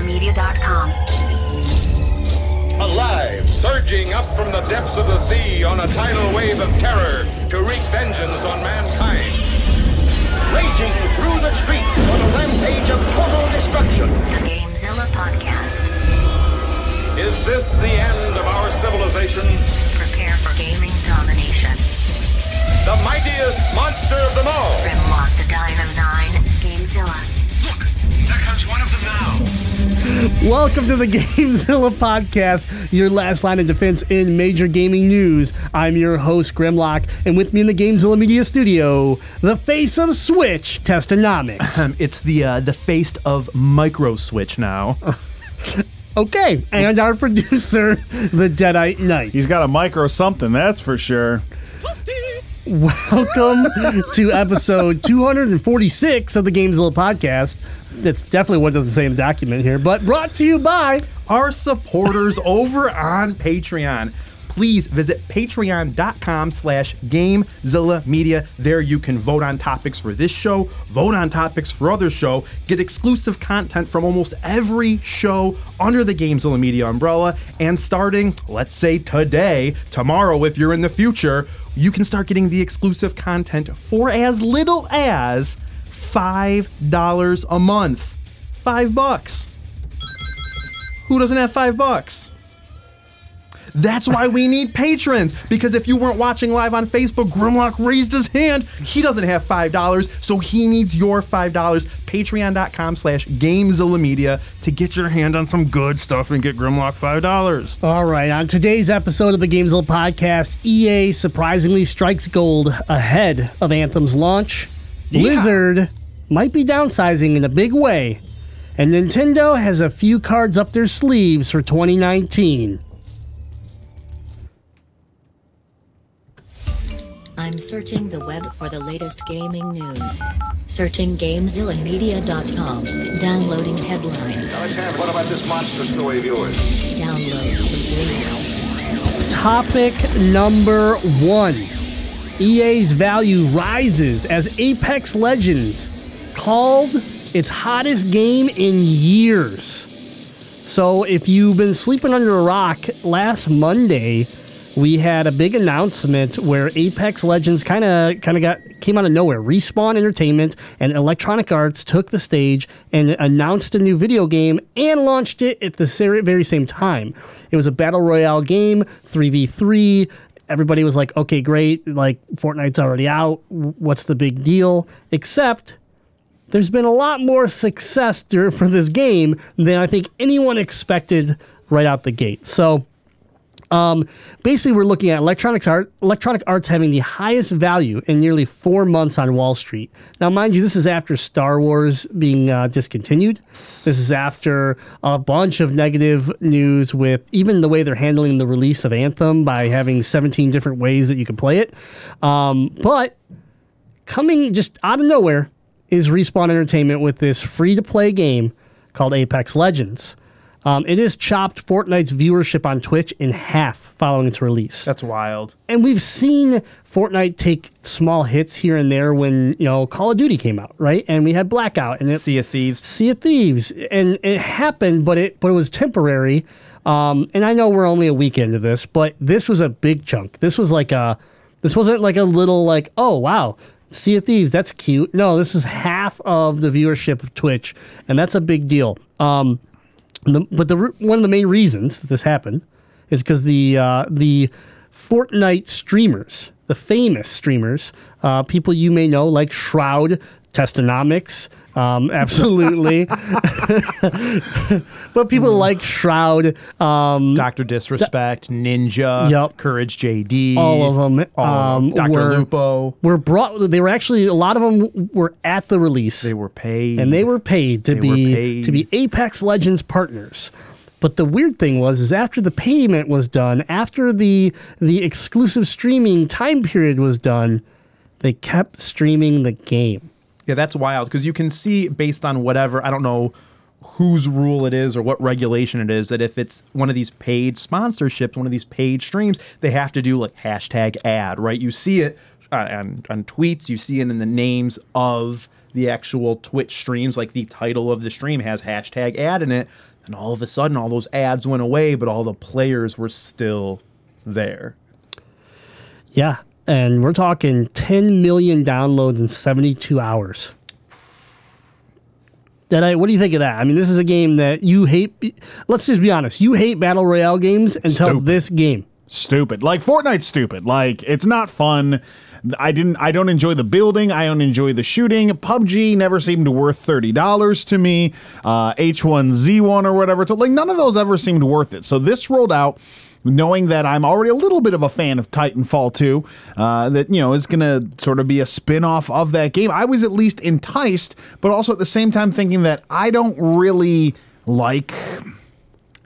GameZillaMedia.com. Alive, surging up from the depths of the sea on a tidal wave of terror to wreak vengeance on mankind. Raging through the streets on a rampage of total destruction. The GameZilla Podcast. Is this the end of our civilization? Prepare for gaming domination. The mightiest monster of them all. Grimlock the Dino 9. GameZilla. Look, There comes one of them now. Welcome to the Gamezilla podcast, your last line of defense in major gaming news. I'm your host, Grimlock, and with me in the Gamezilla Media Studio, the face of Switch, Testonomics. Um, it's the uh, the face of Micro Switch now. okay, and our producer, the Deadite Knight. He's got a micro something, that's for sure. Welcome to episode 246 of the Gamezilla podcast. That's definitely what doesn't say in the document here, but brought to you by Our supporters over on Patreon. Please visit patreon.com slash GameZilla Media. There you can vote on topics for this show, vote on topics for other show, get exclusive content from almost every show under the Gamezilla Media umbrella, and starting, let's say today, tomorrow if you're in the future, you can start getting the exclusive content for as little as $5 a month. Five bucks. Who doesn't have five bucks? That's why we need patrons. Because if you weren't watching live on Facebook, Grimlock raised his hand. He doesn't have five dollars, so he needs your five dollars. Patreon.com slash Gamezilla Media to get your hand on some good stuff and get Grimlock five dollars. All right, on today's episode of the Gamezilla podcast, EA surprisingly strikes gold ahead of Anthem's launch. Blizzard might be downsizing in a big way, and Nintendo has a few cards up their sleeves for 2019. I'm searching the web for the latest gaming news. Searching GameZillaMedia.com. Downloading headline. Alexander, what about this monster story of yours? Download complete. Topic number one EA's value rises as Apex Legends called its hottest game in years. So, if you've been sleeping under a rock, last Monday we had a big announcement where Apex Legends kind of kind of got came out of nowhere. Respawn Entertainment and Electronic Arts took the stage and announced a new video game and launched it at the very same time. It was a battle royale game, 3v3. Everybody was like, "Okay, great. Like Fortnite's already out. What's the big deal?" Except there's been a lot more success for this game than I think anyone expected right out the gate. So, um, basically, we're looking at electronics art, electronic arts having the highest value in nearly four months on Wall Street. Now, mind you, this is after Star Wars being uh, discontinued. This is after a bunch of negative news with even the way they're handling the release of Anthem by having 17 different ways that you can play it. Um, but coming just out of nowhere is Respawn Entertainment with this free to play game called Apex Legends. Um, it has chopped Fortnite's viewership on Twitch in half following its release. That's wild. And we've seen Fortnite take small hits here and there when, you know, Call of Duty came out, right? And we had Blackout and it, Sea of Thieves. Sea of Thieves, and it happened, but it but it was temporary. Um, and I know we're only a week into this, but this was a big chunk. This was like a, this wasn't like a little like, oh wow, Sea of Thieves, that's cute. No, this is half of the viewership of Twitch, and that's a big deal. Um, the, but the one of the main reasons that this happened is because the uh, the Fortnite streamers, the famous streamers, uh, people you may know like Shroud, Testonomics, um, absolutely, but people like Shroud, um, Dr. Disrespect, Ninja, Yup. Courage JD. all of them, um. Dr. were, Lupo. were brought. They were actually a lot of them were at the release. They were paid. and they were paid to They be paid. to be Apex Legends partners. But the weird thing was, is after the payment was done, after the the exclusive streaming time period was done, they kept streaming the game. Yeah, that's wild because you can see based on whatever I don't know whose rule it is or what regulation it is that if it's one of these paid sponsorships, one of these paid streams, they have to do like hashtag ad, right? You see it uh, on on tweets, you see it in the names of the actual Twitch streams, like the title of the stream has hashtag ad in it. and all of a sudden, all those ads went away, but all the players were still there. Yeah, and we're talking 10 million downloads in 72 hours. That I, what do you think of that? I mean, this is a game that you hate. Let's just be honest. You hate battle royale games until Stupid. this game. stupid. Like Fortnite's stupid. Like it's not fun. I didn't. I don't enjoy the building. I don't enjoy the shooting. PUBG never seemed worth thirty dollars to me. Uh, H1Z1 or whatever. So like none of those ever seemed worth it. So this rolled out. Knowing that I'm already a little bit of a fan of Titanfall 2, uh, that you know is going to sort of be a spin-off of that game, I was at least enticed, but also at the same time thinking that I don't really like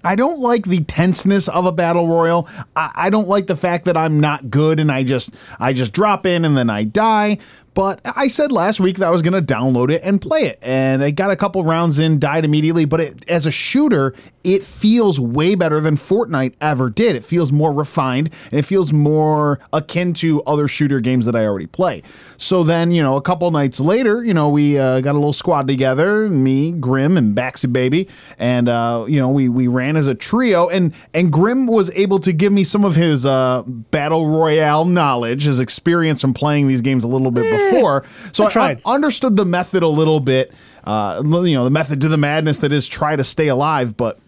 I don't like the tenseness of a battle royal. I, I don't like the fact that I'm not good and I just I just drop in and then I die. But I said last week that I was going to download it and play it, and I got a couple rounds in, died immediately. But it, as a shooter, it feels way better than Fortnite ever did. It feels more refined and it feels more akin to other shooter games that I already play. So then, you know, a couple nights later, you know, we uh, got a little squad together, me, Grim, and Baxi Baby, and uh, you know, we we ran as a trio, and and Grim was able to give me some of his uh, battle royale knowledge, his experience from playing these games a little bit before. So I I, tried. I understood the method a little bit. Uh, you know, the method to the madness that is try to stay alive, but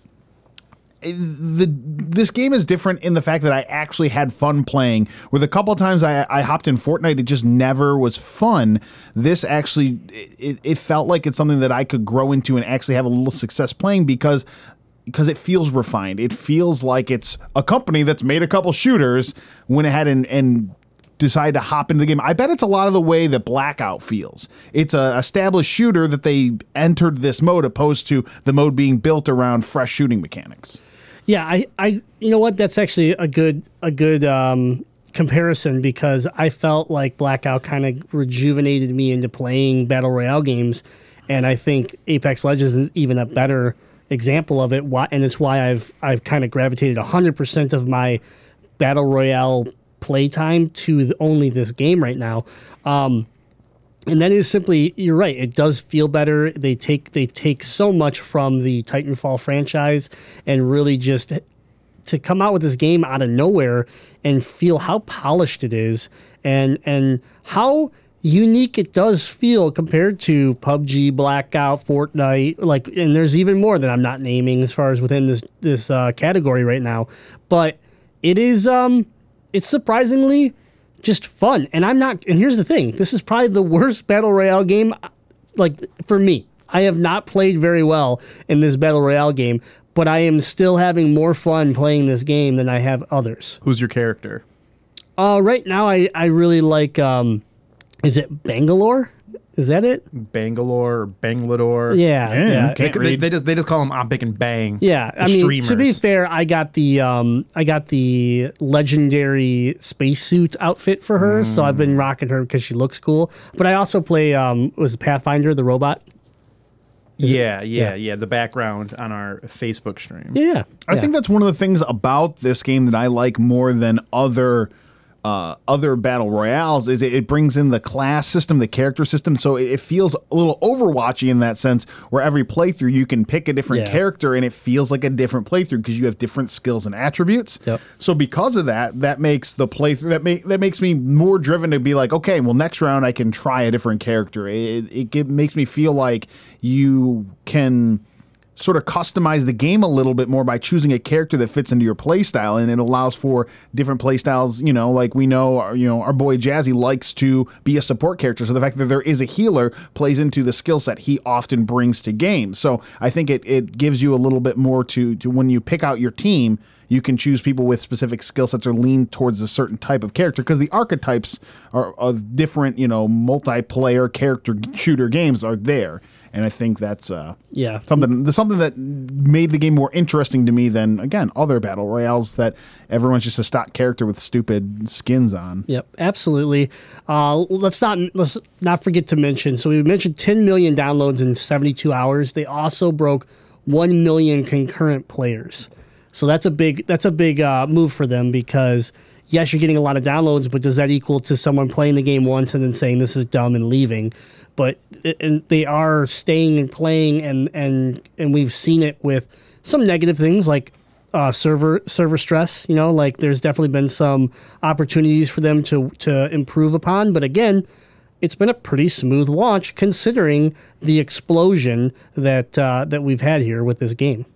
the this game is different in the fact that I actually had fun playing. With a couple times I, I hopped in Fortnite, it just never was fun. This actually it, it felt like it's something that I could grow into and actually have a little success playing because because it feels refined. It feels like it's a company that's made a couple shooters, went ahead and and decide to hop into the game. I bet it's a lot of the way that Blackout feels. It's a established shooter that they entered this mode opposed to the mode being built around fresh shooting mechanics. Yeah, I, I, you know what? That's actually a good, a good um, comparison because I felt like Blackout kind of rejuvenated me into playing battle royale games, and I think Apex Legends is even a better example of it. Why, and it's why I've, I've kind of gravitated hundred percent of my battle royale playtime to the, only this game right now. Um, and that is simply you're right it does feel better they take they take so much from the titanfall franchise and really just to come out with this game out of nowhere and feel how polished it is and and how unique it does feel compared to PUBG, Blackout, Fortnite, like and there's even more that I'm not naming as far as within this this uh, category right now. But it is um it's surprisingly just fun. And I'm not and here's the thing. This is probably the worst battle royale game like for me. I have not played very well in this battle royale game, but I am still having more fun playing this game than I have others. Who's your character? Uh right now I I really like um is it Bangalore? Is that it? Bangalore or Bangalore? Yeah. Yeah, yeah. okay. They, they, they just they just call them Optic and Bang. Yeah, I mean, streamers. to be fair, I got the um, I got the legendary spacesuit outfit for her, so I've Mm. been rocking her because she looks cool. But I also play um, was it Pathfinder the robot? yeah, yeah, yeah. The background on our Facebook stream. Yeah, I think that's one of the things about this game that I like more than other uh, other battle royales is it, it brings in the class system, the character system, so it, it feels a little Overwatchy in that sense, where every playthrough you can pick a different Yeah. character and it feels like a different playthrough because you have different skills and attributes. Yep. So because of that, that makes the playthrough that make that makes me more driven to be like, okay, well, next round I can try a different character. It, it, it makes me feel like you can sort of customize the game a little bit more by choosing a character that fits into your playstyle and it allows for different playstyles you know like we know our, you know our boy Jazzy likes to be a support character so the fact that there is a healer plays into the skill set he often brings to games. So I think it, it gives you a little bit more to to when you pick out your team you can choose people with specific skill sets or lean towards a certain type of character because the archetypes are of different you know multiplayer character shooter games are there and I think that's uh, yeah. something something that made the game more interesting to me than again other battle royales that everyone's just a stock character with stupid skins on. Yep, absolutely. Uh, let's not let's not forget to mention. So we mentioned 10 million downloads in 72 hours. They also broke 1 million concurrent players. So that's a big that's a big uh, move for them because yes, you're getting a lot of downloads, but does that equal to someone playing the game once and then saying this is dumb and leaving? But and they are staying and playing, and and and we've seen it with some negative things like uh, server server stress. You know, like there's definitely been some opportunities for them to to improve upon. But again, it's been a pretty smooth launch considering the explosion that uh, that we've had here with this game.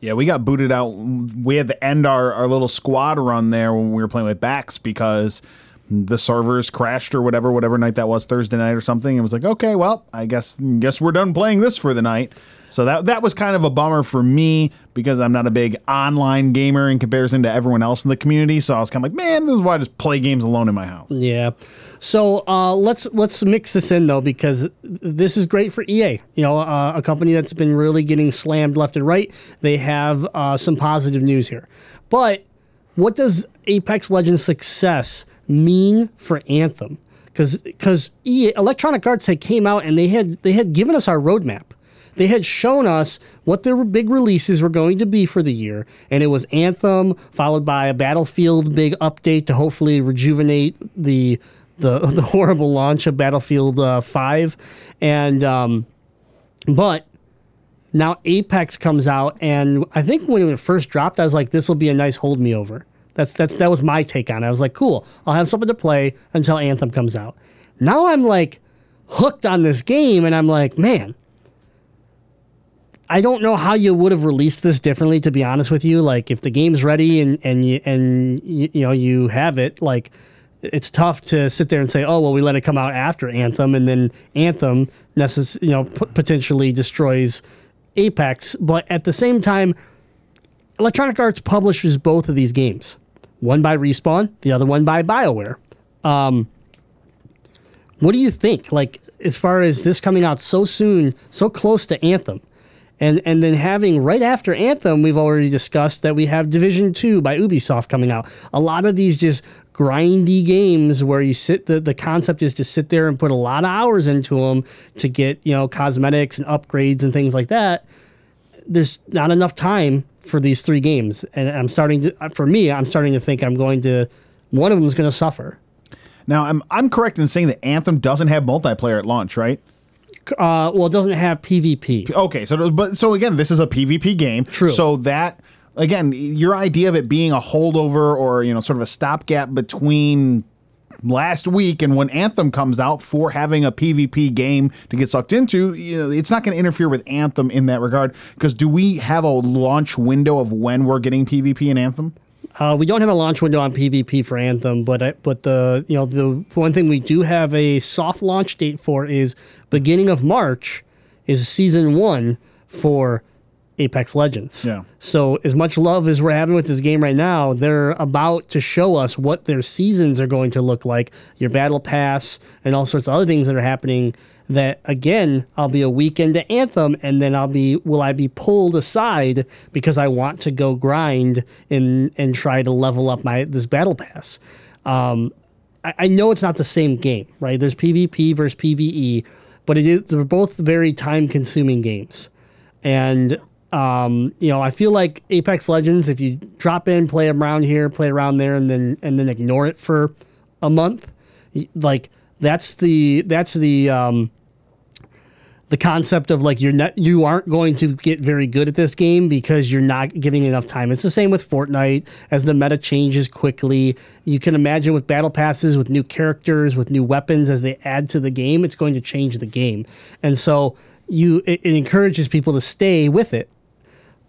Yeah, we got booted out. We had to end our, our little squad run there when we were playing with backs because the servers crashed or whatever, whatever night that was, Thursday night or something. It was like, okay, well, I guess guess we're done playing this for the night. So that that was kind of a bummer for me because I'm not a big online gamer in comparison to everyone else in the community. So I was kind of like, man, this is why I just play games alone in my house. Yeah. So uh, let's let's mix this in though because this is great for EA. You know, uh, a company that's been really getting slammed left and right. They have uh, some positive news here, but what does Apex Legends success mean for Anthem? Because because Electronic Arts had came out and they had they had given us our roadmap. They had shown us what their big releases were going to be for the year, and it was Anthem followed by a Battlefield big update to hopefully rejuvenate the the, the horrible launch of Battlefield uh, Five, and um, but now Apex comes out, and I think when it first dropped, I was like, "This will be a nice hold me over." That's that's that was my take on it. I was like, "Cool, I'll have something to play until Anthem comes out." Now I'm like hooked on this game, and I'm like, man. I don't know how you would have released this differently, to be honest with you. Like, if the game's ready and and you and you, you know you have it, like it's tough to sit there and say, "Oh, well, we let it come out after Anthem," and then Anthem, necess- you know, p- potentially destroys Apex. But at the same time, Electronic Arts publishes both of these games, one by Respawn, the other one by BioWare. Um, what do you think? Like, as far as this coming out so soon, so close to Anthem, and and then having right after Anthem, we've already discussed that we have Division Two by Ubisoft coming out. A lot of these just grindy games where you sit the, the concept is to sit there and put a lot of hours into them to get you know cosmetics and upgrades and things like that there's not enough time for these three games and i'm starting to for me i'm starting to think i'm going to one of them is going to suffer Now, I'm I'm correct in saying that Anthem doesn't have multiplayer at launch, right? uh, well it doesn't have pvp Okay, so but so again, this is a PvP game. True. So that again, your idea of it being a holdover or you know sort of a stopgap between last week and when Anthem comes out for having a PvP game to get sucked into, you know, it's not going to interfere with Anthem in that regard. Because do we have a launch window of when we're getting PvP in Anthem? Uh, we don't have a launch window on PvP for Anthem, but I, but the you know the one thing we do have a soft launch date for is beginning of March is season one for Apex Legends. Yeah. So as much love as we're having with this game right now, they're about to show us what their seasons are going to look like, your battle pass, and all sorts of other things that are happening. That again, I'll be a week into Anthem, and then I'll be will I be pulled aside because I want to go grind and and try to level up my this battle pass. Um, I, I know it's not the same game, right? There's PvP versus PvE, but it is they're both very time consuming games. And um, you know, I feel like Apex Legends, if you drop in, play around here, play around there, and then and then ignore it for a month, like that's the that's the um, the concept of like you're not you aren't going to get very good at this game because you're not giving enough time. It's the same with Fortnite as the meta changes quickly. You can imagine with battle passes, with new characters, with new weapons as they add to the game, it's going to change the game. And so you it, it encourages people to stay with it.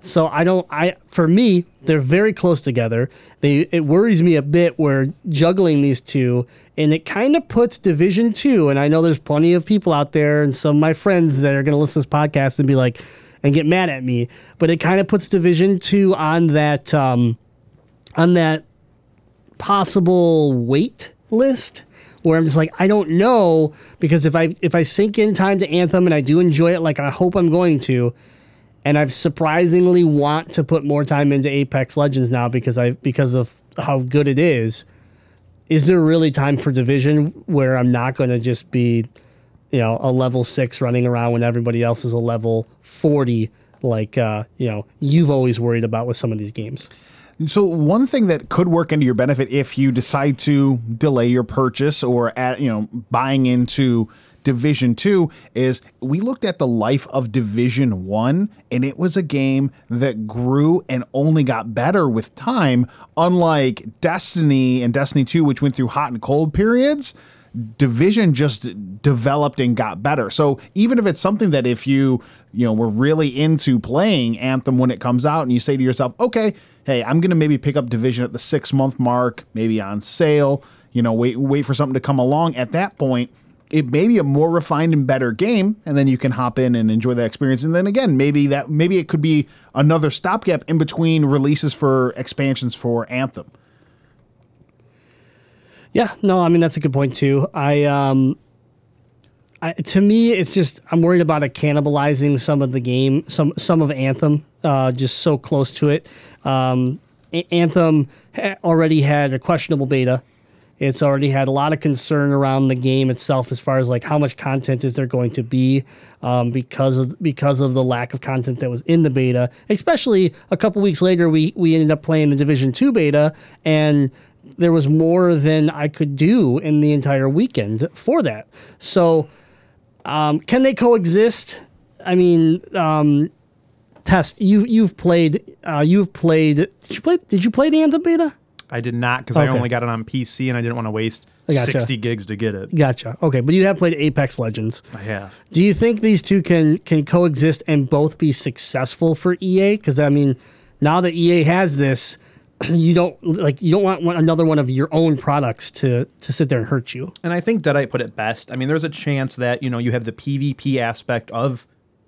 So I don't I for me they're very close together. They it worries me a bit where juggling these two and it kind of puts Division 2 and I know there's plenty of people out there and some of my friends that are going to listen to this podcast and be like and get mad at me, but it kind of puts Division 2 on that um on that possible wait list where I'm just like I don't know because if I if I sink in time to Anthem and I do enjoy it like I hope I'm going to and I've surprisingly want to put more time into Apex Legends now because I because of how good it is. Is there really time for division where I'm not going to just be, you know, a level six running around when everybody else is a level forty, like uh, you know you've always worried about with some of these games. So one thing that could work into your benefit if you decide to delay your purchase or at, you know buying into Division 2 is we looked at the life of Division 1 and it was a game that grew and only got better with time unlike Destiny and Destiny 2 which went through hot and cold periods. Division just developed and got better. So even if it's something that if you, you know, were really into playing Anthem when it comes out and you say to yourself, "Okay, hey, I'm going to maybe pick up Division at the 6 month mark, maybe on sale, you know, wait wait for something to come along at that point, it may be a more refined and better game, and then you can hop in and enjoy that experience. And then again, maybe that maybe it could be another stopgap in between releases for expansions for Anthem. Yeah, no, I mean that's a good point too. I um I, to me, it's just I'm worried about it cannibalizing some of the game, some some of Anthem, uh, just so close to it. Um, Anthem already had a questionable beta. It's already had a lot of concern around the game itself, as far as like how much content is there going to be, um, because of because of the lack of content that was in the beta. Especially a couple weeks later, we we ended up playing the Division Two beta, and there was more than I could do in the entire weekend for that. So, um, can they coexist? I mean, um, test you you've played uh, you've played did you play did you play the Anthem beta? I did not because I Okay. only got it on PC and I didn't want to waste gotcha. 60 gigs to get it. Gotcha. Okay, but you have played Apex Legends. I have. Do you think these two can can coexist and both be successful for EA? Because I mean, now that EA has this, you don't like you don't want one, another one of your own products to to sit there and hurt you. And I think Deadite put it best. I mean, there's a chance that, you know, you have the PvP aspect of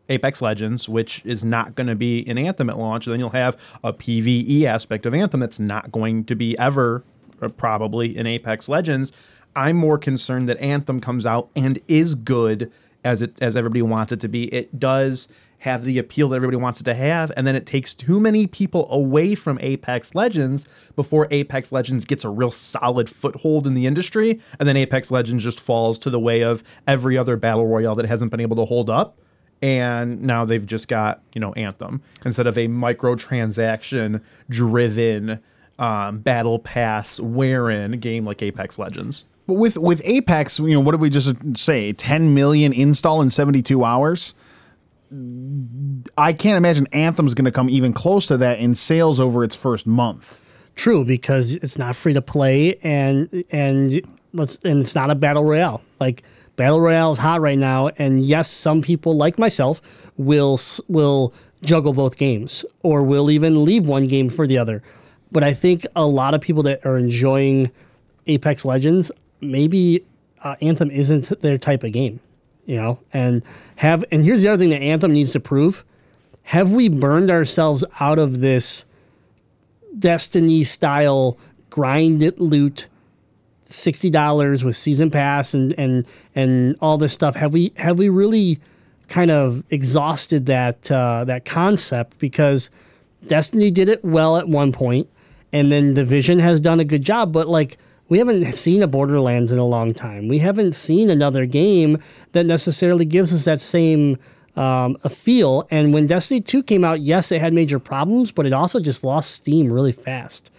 Apex Legends, which is not going to be in Anthem at launch. Then you'll have a PvE aspect of Anthem that's not going to be ever, uh, probably, in Apex Legends. I'm more concerned that Anthem comes out and is good as it as everybody wants it to be. It does have the appeal that everybody wants it to have, and then it takes too many people away from Apex Legends before Apex Legends gets a real solid foothold in the industry, and then Apex Legends just falls to the way of every other battle royale that hasn't been able to hold up. And now they've just got, you know, Anthem instead of a microtransaction driven um, battle pass wherein game like Apex Legends. But with with Apex, you know, what did we just say? 10 million install in 72 hours. I can't imagine Anthem's going to come even close to that in sales over its first month. True, because it's not free to play and and let's and it's not a battle royale. Like battle royale is hot right now, and yes, some people like myself will will juggle both games or will even leave one game for the other. But I think a lot of people that are enjoying Apex Legends, maybe uh, Anthem isn't their type of game, you know. And have and here's the other thing that Anthem needs to prove: Have we burned ourselves out of this? Destiny style grind it loot sixty dollars with season pass and and and all this stuff. Have we have we really kind of exhausted that uh, that concept because Destiny did it well at one point, and then Division has done a good job, but like. We haven't seen a Borderlands in a long time. We haven't seen another game that necessarily gives us that same um, a feel. And when Destiny 2 came out, yes, it had major problems, but it also just lost steam really fast.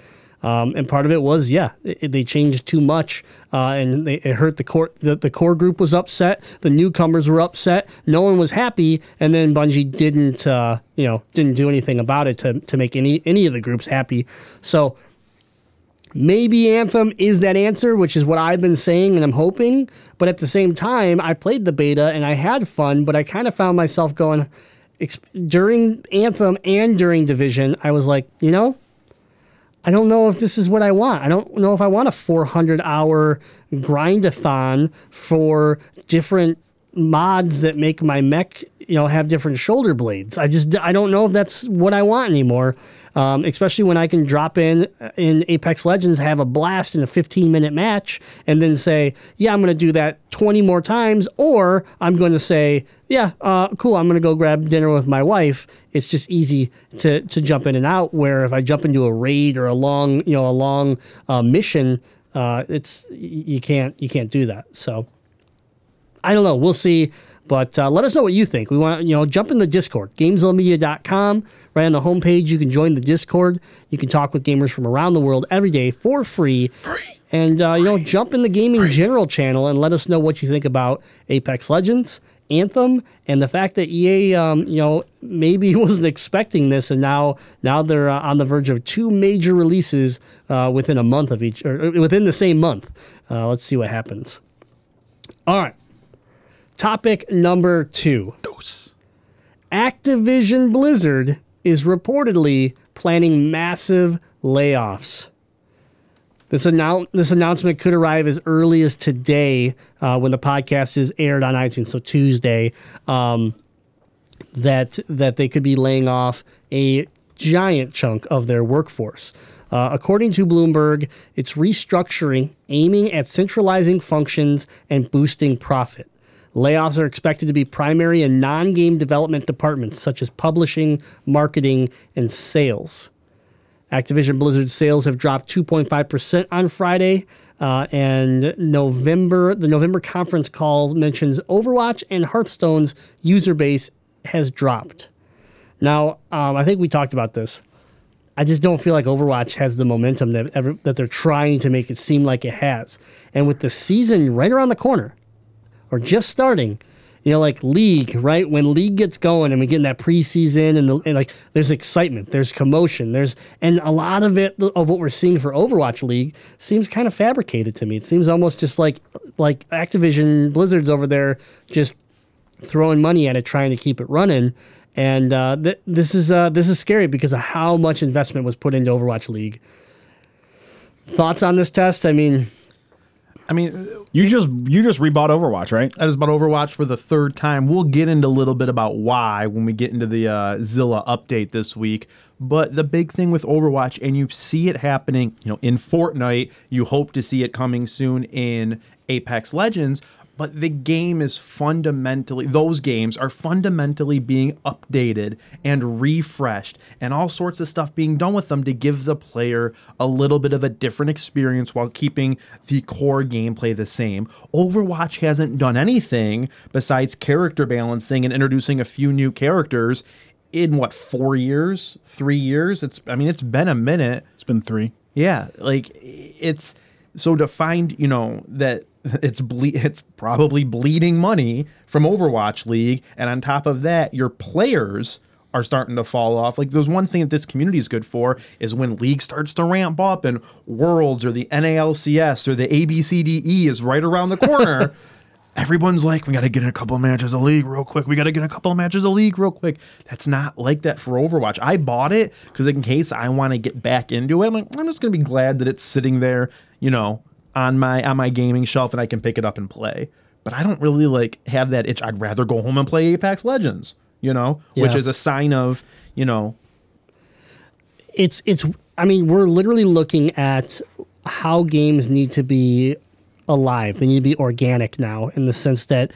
Um, and part of it was, yeah, it, they changed too much, uh, and they, it hurt the core. The, the core group was upset. The newcomers were upset. No one was happy, and then Bungie didn't, uh, you know, didn't do anything about it to to make any any of the groups happy. So maybe Anthem is that answer, which is what I've been saying and I'm hoping. But at the same time, I played the beta and I had fun, but I kind of found myself going during Anthem and during Division. I was like, you know, I don't know if this is what I want. I don't know if I want a 400 hour grindathon for different mods that make my mech, you know, have different shoulder blades. I just I don't know if that's what I want anymore. Um, especially when I can drop in in Apex Legends, have a blast in a 15 minute match, and then say, yeah, I'm going to do that 20 more times, or I'm going to say, yeah, uh, cool, I'm going to go grab dinner with my wife. It's just easy to to jump in and out. Where if I jump into a raid or a long, you know, a long uh, mission, uh, it's you can't you can't do that. So. I don't know. We'll see. But uh, let us know what you think. We want to, you know, jump in the Discord, GameZillaMedia.com. Right on the homepage, you can join the Discord. You can talk with gamers from around the world every day for free. Free. And, uh, you know, jump in the Gaming General channel and let us know what you think about Apex Legends, Anthem, and the fact that EA, um, you know, maybe wasn't expecting this, and now now they're uh, on the verge of two major releases uh, within a month of each, or uh, within the same month. Uh, let's see what happens. All right. Topic number two. Activision Blizzard is reportedly planning massive layoffs. This, annou- this announcement could arrive as early as today uh, when the podcast is aired on iTunes, so Tuesday, um, that, that they could be laying off a giant chunk of their workforce. Uh, according to Bloomberg, it's restructuring, aiming at centralizing functions and boosting profit. Layoffs are expected to be primary in non game development departments such as publishing, marketing, and sales. Activision Blizzard sales have dropped 2.5% on Friday. Uh, and November, the November conference call mentions Overwatch and Hearthstone's user base has dropped. Now, um, I think we talked about this. I just don't feel like Overwatch has the momentum that ever, that they're trying to make it seem like it has. And with the season right around the corner, or just starting, you know, like League, right? When League gets going and we get in that preseason and, the, and like there's excitement, there's commotion, there's and a lot of it of what we're seeing for Overwatch League seems kind of fabricated to me. It seems almost just like like Activision Blizzard's over there just throwing money at it, trying to keep it running. And uh, th- this is uh, this is scary because of how much investment was put into Overwatch League. Thoughts on this test? I mean, I mean, You just you just rebought Overwatch, right? I just bought Overwatch for the third time. We'll get into a little bit about why when we get into the uh, Zilla update this week. But the big thing with Overwatch, and you see it happening, you know, in Fortnite. You hope to see it coming soon in Apex Legends. But the game is fundamentally; those games are fundamentally being updated and refreshed, and all sorts of stuff being done with them to give the player a little bit of a different experience while keeping the core gameplay the same. Overwatch hasn't done anything besides character balancing and introducing a few new characters in what four years, three years. It's I mean it's been a minute. It's been three. Yeah, like it's so to find you know that it's ble- it's probably bleeding money from Overwatch League, and on top of that, your players are starting to fall off. Like there's one thing that this community is good for is when league starts to ramp up and Worlds or the NALCS or the ABCDE is right around the corner. Everyone's like, we got to get in a couple of matches of league real quick. We got to get in a couple of matches of league real quick. That's not like that for Overwatch. I bought it because in case I want to get back into it, I'm like, I'm just gonna be glad that it's sitting there, you know, on my on my gaming shelf and I can pick it up and play. But I don't really like have that itch. I'd rather go home and play Apex Legends, you know, which is a sign of, you know, it's it's I mean, we're literally looking at how games need to be alive. They need to be organic now in the sense that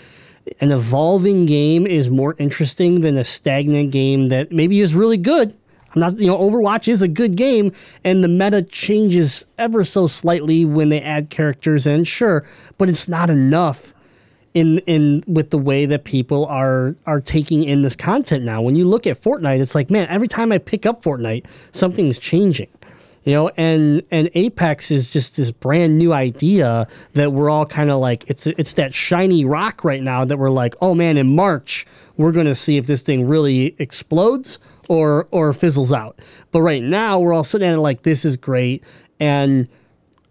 an evolving game is more interesting than a stagnant game that maybe is really good. Not, you know, Overwatch is a good game, and the meta changes ever so slightly when they add characters in, sure, but it's not enough in in with the way that people are are taking in this content now. When you look at Fortnite, it's like, man, every time I pick up Fortnite, something's changing. You know, and and Apex is just this brand new idea that we're all kind of like it's it's that shiny rock right now that we're like, oh man, in March we're going to see if this thing really explodes or or fizzles out. But right now we're all sitting at like this is great and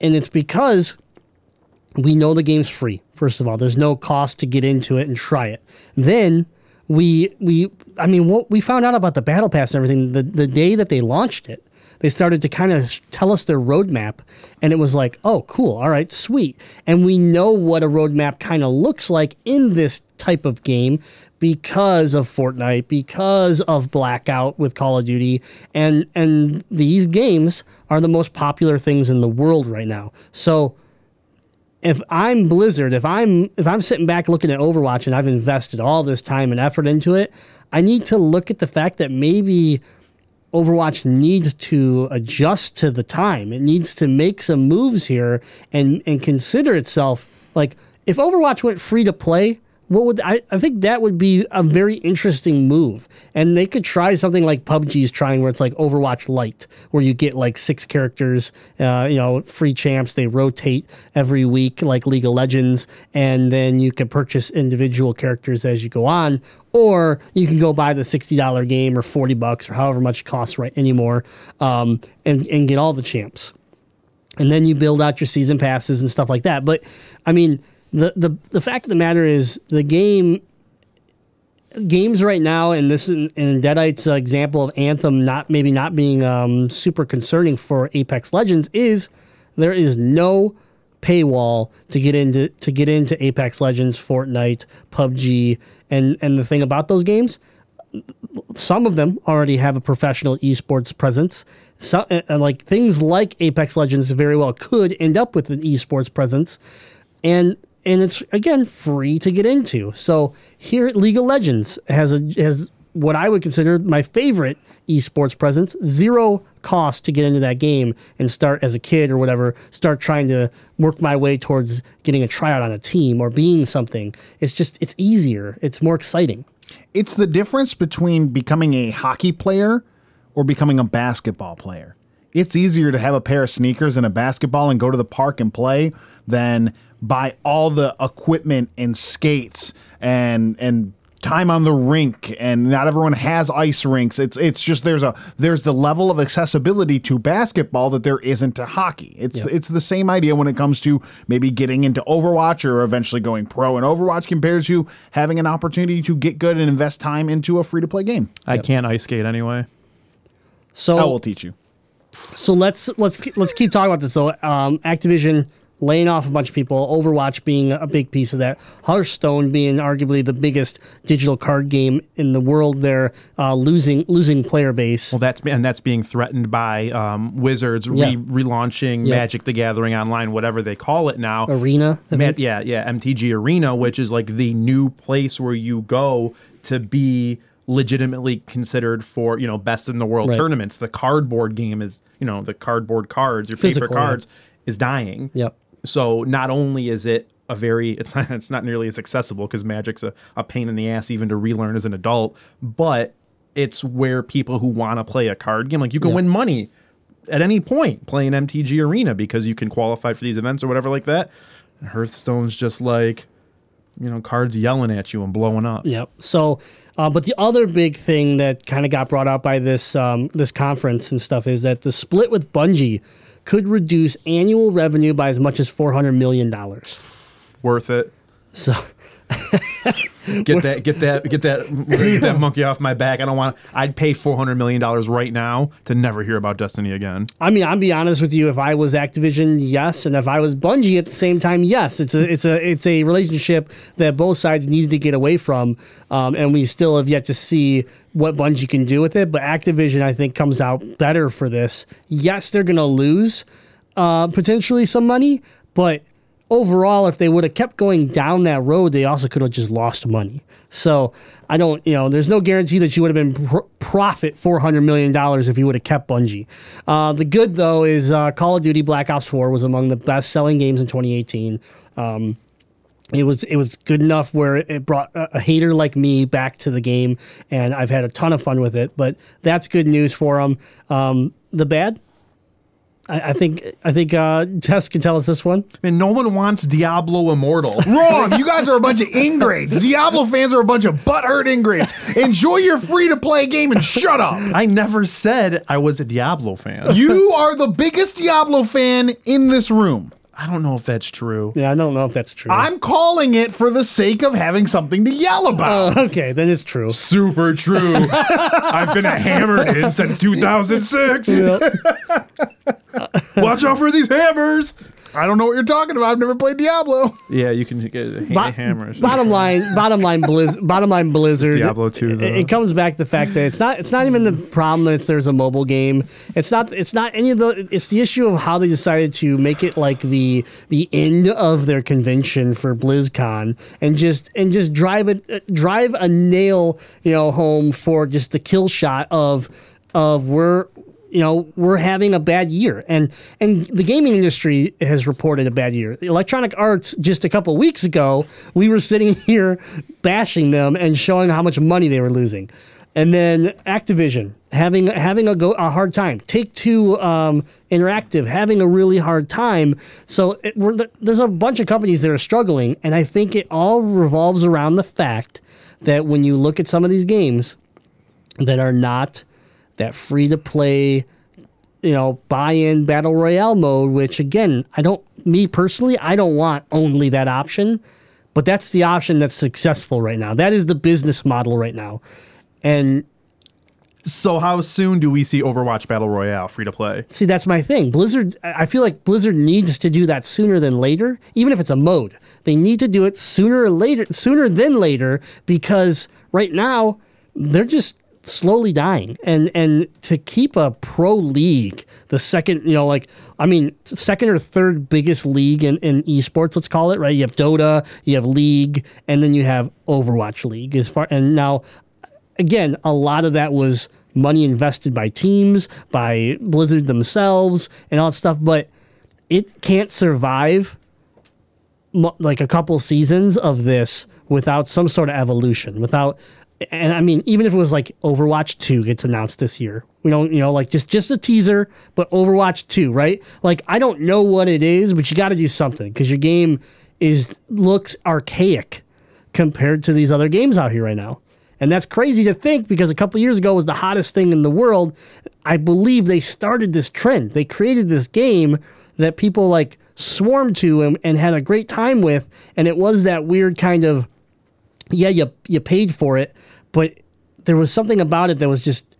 and it's because we know the game's free. First of all, there's no cost to get into it and try it. Then we we I mean what we found out about the battle pass and everything the the day that they launched it. They started to kind of tell us their roadmap, and it was like, oh, cool, all right, sweet. And we know what a roadmap kind of looks like in this type of game because of Fortnite, because of Blackout with Call of Duty, and and these games are the most popular things in the world right now. So if I'm Blizzard, if I'm if I'm sitting back looking at Overwatch and I've invested all this time and effort into it, I need to look at the fact that maybe Overwatch needs to adjust to the time. It needs to make some moves here and and consider itself like if Overwatch went free to play, what would I, I think that would be a very interesting move. And they could try something like pubg's trying where it's like overwatch light where you get like six characters uh, you know free champs. They rotate every week like league of legends and then you can purchase individual characters as you go on or you can go buy the $60 game or 40 bucks or however much it costs right anymore um, and, and get all the champs. And then you build out your season passes and stuff like that. But I mean, the the the fact of the matter is the game games right now, and this in, Deadite's uh, example of Anthem not maybe not being um, super concerning for Apex Legends is there is no paywall to get into to get into Apex Legends, Fortnite, PUBG, and and the thing about those games, some of them already have a professional esports presence. So, and, and like things like Apex Legends very well could end up with an esports presence, and and it's again free to get into. So here, at League of Legends has a has what I would consider my favorite esports presence. Zero cost to get into that game and start as a kid or whatever. Start trying to work my way towards getting a tryout on a team or being something. It's just it's easier. It's more exciting. It's the difference between becoming a hockey player or becoming a basketball player. It's easier to have a pair of sneakers and a basketball and go to the park and play than buy all the equipment and skates and and time on the rink and not everyone has ice rinks it's it's just there's a there's the level of accessibility to basketball that there isn't to hockey it's Yep. it's the same idea when it comes to maybe getting into overwatch or eventually going pro in overwatch compared to having an opportunity to get good and invest time into a free to play game I can't ice skate anyway. So i will teach you So let's let's let's keep talking about this. So um, Activision laying off a bunch of people, Overwatch being a big piece of that, Hearthstone being arguably the biggest digital card game in the world. They're uh, losing losing player base. Well, that's and that's being threatened by um, Wizards re- Yeah. relaunching Yeah. Magic the Gathering online, whatever they call it now. Arena, Ma- yeah, yeah, MTG Arena, which is like the new place where you go to be legitimately considered for you know best in the world Right. tournaments. The cardboard game is you know the cardboard cards, your Physical, paper yeah. cards, is dying. Yep. So not only is it a very it's not it's not nearly as accessible because Magic's a, a pain in the ass even to relearn as an adult, but it's where people who want to play a card game like you can Yeah. win money at any point playing MTG Arena because you can qualify for these events or whatever like that. Hearthstone's just like you know cards yelling at you and blowing up. Yep. So, uh, but the other big thing that kind of got brought up by this um, this conference and stuff is that the split with Bungie could reduce annual revenue by as much as four hundred million dollars. Worth it. So. Get that get that get that get that monkey off my back. I don't want I'd pay 400 million dollars right now to never hear about Destiny again. I mean, I'll be honest with you. If I was Activision, yes, and if I was Bungie at the same time, yes. It's a it's a it's a relationship that both sides needed to get away from, um, and we still have yet to see what Bungie can do with it. But Activision, I think, comes out better for this. Yes, they're going to lose uh, potentially some money, but overall, if they would have kept going down that road, they also could have just lost money. So I don't, you know, there's no guarantee that you would have been pr- profit four hundred million dollars if you would have kept Bungie. Uh, the good though is uh, Call of Duty Black Ops Four was among the best selling games in 2018. Um, it was it was good enough where it brought a, hater like me back to the game, and I've had a ton of fun with it. But that's good news for them. Um, the bad, I, I think I think uh, Tess can tell us this one. I mean, no one wants Diablo Immortal. Wrong. You guys are a bunch of ingrates. Diablo fans are a bunch of butthurt ingrates. Enjoy your free to play game and shut up. I never said I was a Diablo fan. You are the biggest Diablo fan in this room. I don't know if that's true. Yeah, I don't know if that's true. I'm calling it for the sake of having something to yell about. okay, that is true. Super true. I've been a Hammerdin since 2006. Watch out for these hammers. I don't know what you're talking about. I've never played Diablo. Yeah, you can get ha- Bo- hammers. Bottom line, bottom line, Blizz, bottom line, Blizzard. Diablo 2 It, it comes back to the fact that it's not. It's not even the problem that it's, there's a mobile game. It's not. It's not any of the. It's the issue of how they decided to make it like the the end of their convention for BlizzCon and just and just drive it uh, drive a nail you know home for just the kill shot of of we're you know we're having a bad year. And and the gaming industry has reported a bad year. Electronic arts just a couple weeks ago we were sitting here bashing them and showing how much money they were losing. And then activision having having a go a hard time. Take two um, interactive having a really hard time. So it, there's a bunch of companies that are struggling and i think it all revolves around the fact that when you look at some of these games that are not that free to play, you know, buy in battle royale mode, which again, I don't, me personally, I don't want only that option, but that's the option that's successful right now. That is the business model right now. And So how soon do we see Overwatch Battle Royale free to play? see, that's my thing. Blizzard, I feel like Blizzard needs to do that sooner than later, even if it's a mode. They need to do it sooner or later, sooner than later, because right now they're just slowly dying. And and to keep a pro league, the second, you know, like I mean, second or third biggest league in, in esports, let's call it, right? You have Dota, you have League, and then you have Overwatch League. As far and now again, a lot of that was money invested by teams, by Blizzard themselves, and all that stuff. But it can't survive like a couple seasons of this without some sort of evolution. Without, and I mean, even if it was like Overwatch Two gets announced this year, we don't, you know, like just just a teaser, but Overwatch Two, right? Like I don't know what it is, but you got to do something because your game is looks archaic compared to these other games out here right now. And that's crazy to think because a couple years ago was the hottest thing in the world. I believe they started this trend. They created this game that people like swarmed to and, and had a great time with. And it was that weird kind of, yeah, you, you paid for it, but there was something about it that was just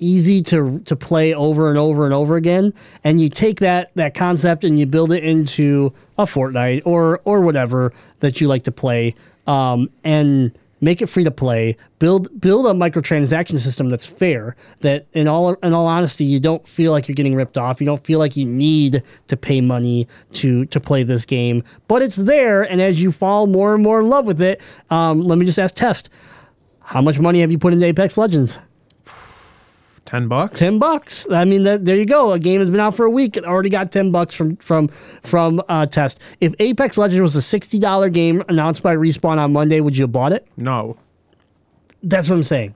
easy to to play over and over and over again. And you take that that concept and you build it into a Fortnite or or whatever that you like to play. Um, and make it free to play build build a microtransaction system that's fair that in all in all honesty you don't feel like you're getting ripped off you don't feel like you need to pay money to to play this game but it's there and as you fall more and more in love with it um, let me just ask test how much money have you put into Apex Legends? Ten bucks. Ten bucks. I mean, that, there you go. A game has been out for a week. It already got ten bucks from from from uh, test. If Apex Legends was a sixty dollar game announced by Respawn on Monday, would you have bought it? No. That's what I'm saying.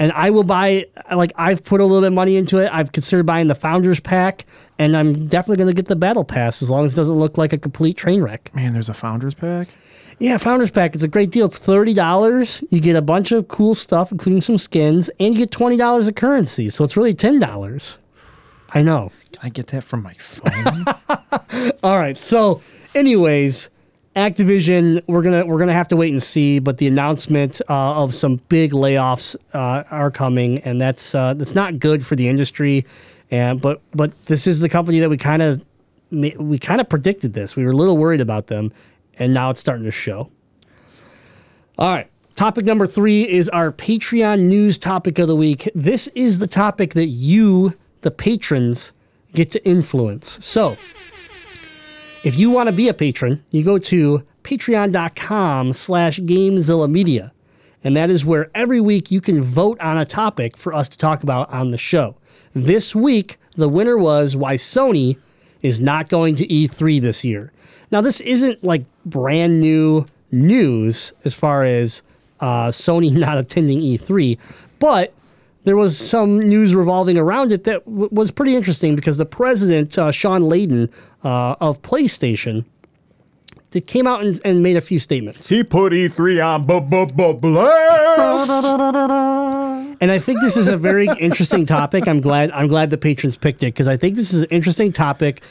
And I will buy. Like I've put a little bit of money into it. I've considered buying the Founders Pack, and I'm definitely going to get the Battle Pass as long as it doesn't look like a complete train wreck. Man, there's a Founders Pack. Yeah, Founders Pack. It's a great deal. It's thirty dollars. You get a bunch of cool stuff, including some skins, and you get twenty dollars of currency. So it's really ten dollars. I know. Can I get that from my phone? All right. So, anyways, Activision, we're gonna we're gonna have to wait and see. But the announcement uh, of some big layoffs uh, are coming, and that's uh, that's not good for the industry. And but but this is the company that we kind of we kind of predicted this. We were a little worried about them, and now it's starting to show. All right. Topic number three is our Patreon news topic of the week. This is the topic that you, the patrons, get to influence. So, if you want to be a patron, you go to patreon.com slash Gamezilla Media. And that is where every week you can vote on a topic for us to talk about on the show. This week, the winner was why Sony is not going to E3 this year. Now, this isn't like brand new news as far as uh, Sony not attending E3, but there was some news revolving around it that w- was pretty interesting because the president, uh, Shawn Layden uh, of PlayStation, that came out and, and made a few statements. He put E3 on bu- bu- bu- blast. And I think this is a very interesting topic. I'm glad I'm glad the patrons picked it because I think this is an interesting topic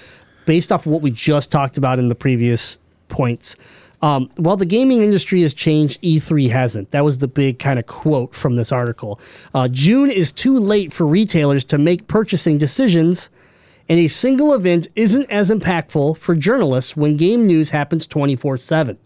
based off of what we just talked about in the previous points. Um, while the gaming industry has changed, E3 hasn't. That was the big kind of quote from this article. Uh, June is too late for retailers to make purchasing decisions, and a single event isn't as impactful for journalists when game news happens 24 7.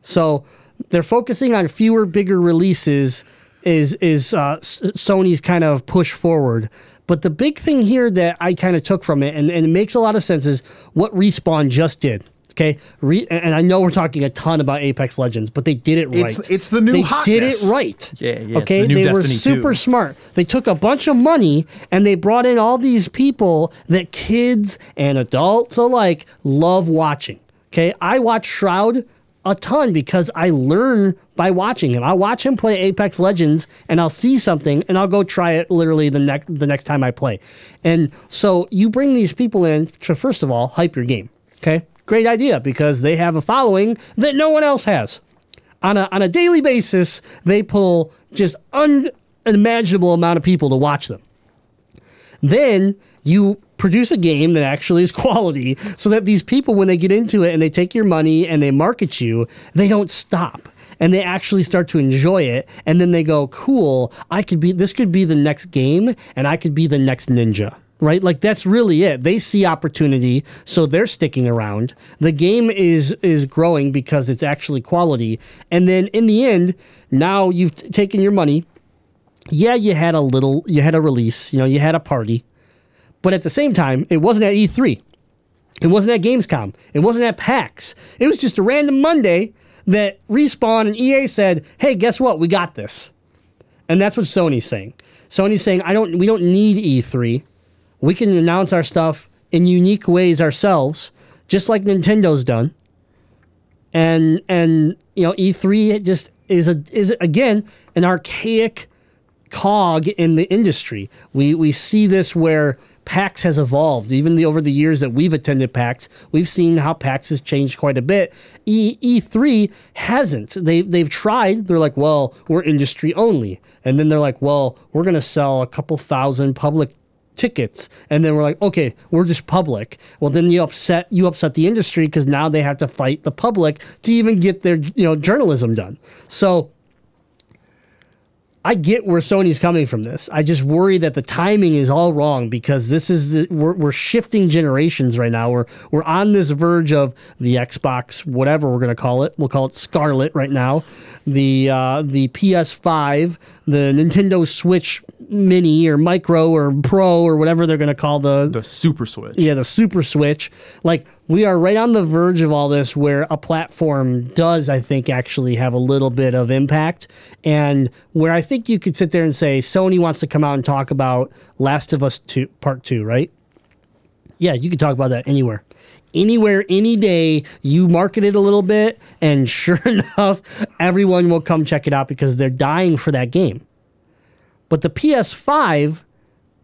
So they're focusing on fewer, bigger releases. Is is uh, Sony's kind of push forward? But the big thing here that I kind of took from it, and, and it makes a lot of sense, is what Respawn just did. Okay, Re- and I know we're talking a ton about Apex Legends, but they did it right. It's- it's the new They did it right. Yeah, yeah, it's Okay, the new they were super 2. smart. They took a bunch of money and they brought in all these people that kids and adults alike love watching. Okay, I watch Shroud a ton because I learn by watching him. I watch him play Apex Legends and I'll see something and I'll go try it literally the next the next time I play. And so you bring these people in to first of all hype your game. Okay? Great idea because they have a following that no one else has on a on a daily basis, they pull just unimaginable amount of people to watch them. Then you produce a game that actually is quality, so that these people, when they get into it and they take your money and they market you, they don't stop. And they actually start to enjoy it, and then they go, "Cool! I could be. This could be the next game, and I could be the next ninja." Right? Like that's really it. They see opportunity, so they're sticking around. The game is is growing because it's actually quality. And then in the end, now you've t- taken your money. Yeah, you had a little, you had a release, you know, you had a party, but at the same time, it wasn't at E3. It wasn't at Gamescom. It wasn't at PAX. It was just a random Monday that Respawn and EA said, "Hey, guess what? We got this." And that's what Sony's saying. Sony's saying, "I don't we don't need E3. We can announce our stuff in unique ways ourselves, just like Nintendo's done." And and you know, E3 just is a is again an archaic cog in the industry. We we see this where PAX has evolved. Even the, over the years that we've attended PAX, we've seen how PAX has changed quite a bit. E, E3 hasn't. They they've tried. They're like, well, we're industry only, and then they're like, well, we're gonna sell a couple thousand public tickets and then we're like okay we're just public well then you upset you upset the industry because now they have to fight the public to even get their you know journalism done so I get where Sony's coming from this. I just worry that the timing is all wrong because this is the, we're, we're shifting generations right now. We're we're on this verge of the Xbox, whatever we're gonna call it. We'll call it Scarlett right now. The uh, the PS5, the Nintendo Switch Mini or Micro or Pro or whatever they're gonna call the The Super Switch. yeah, the Super Switch. Like we are right on the verge of all this where a platform does, I think, actually have a little bit of impact. And where I think you could sit there and say Sony wants to come out and talk about Last of Us 2 Part 2, right? Yeah, you can talk about that anywhere. Anywhere, any day, you market it a little bit, and sure enough, everyone will come check it out because they're dying for that game. But the PS5,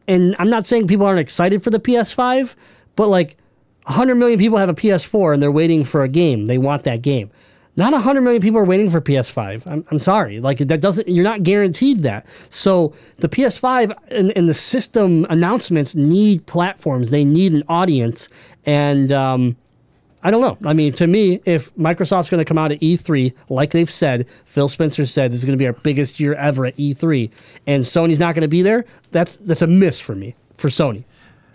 and I'm not saying people aren't excited for the PS5, but like 100 million people have a PS4 and they're waiting for a game. They want that game. Not 100 million people are waiting for PS5. I'm, I'm sorry. Like that doesn't you're not guaranteed that. So the PS5 and, and the system announcements need platforms. They need an audience and um, I don't know. I mean, to me, if Microsoft's going to come out at E3, like they've said, Phil Spencer said this is going to be our biggest year ever at E3, and Sony's not going to be there, that's that's a miss for me, for Sony.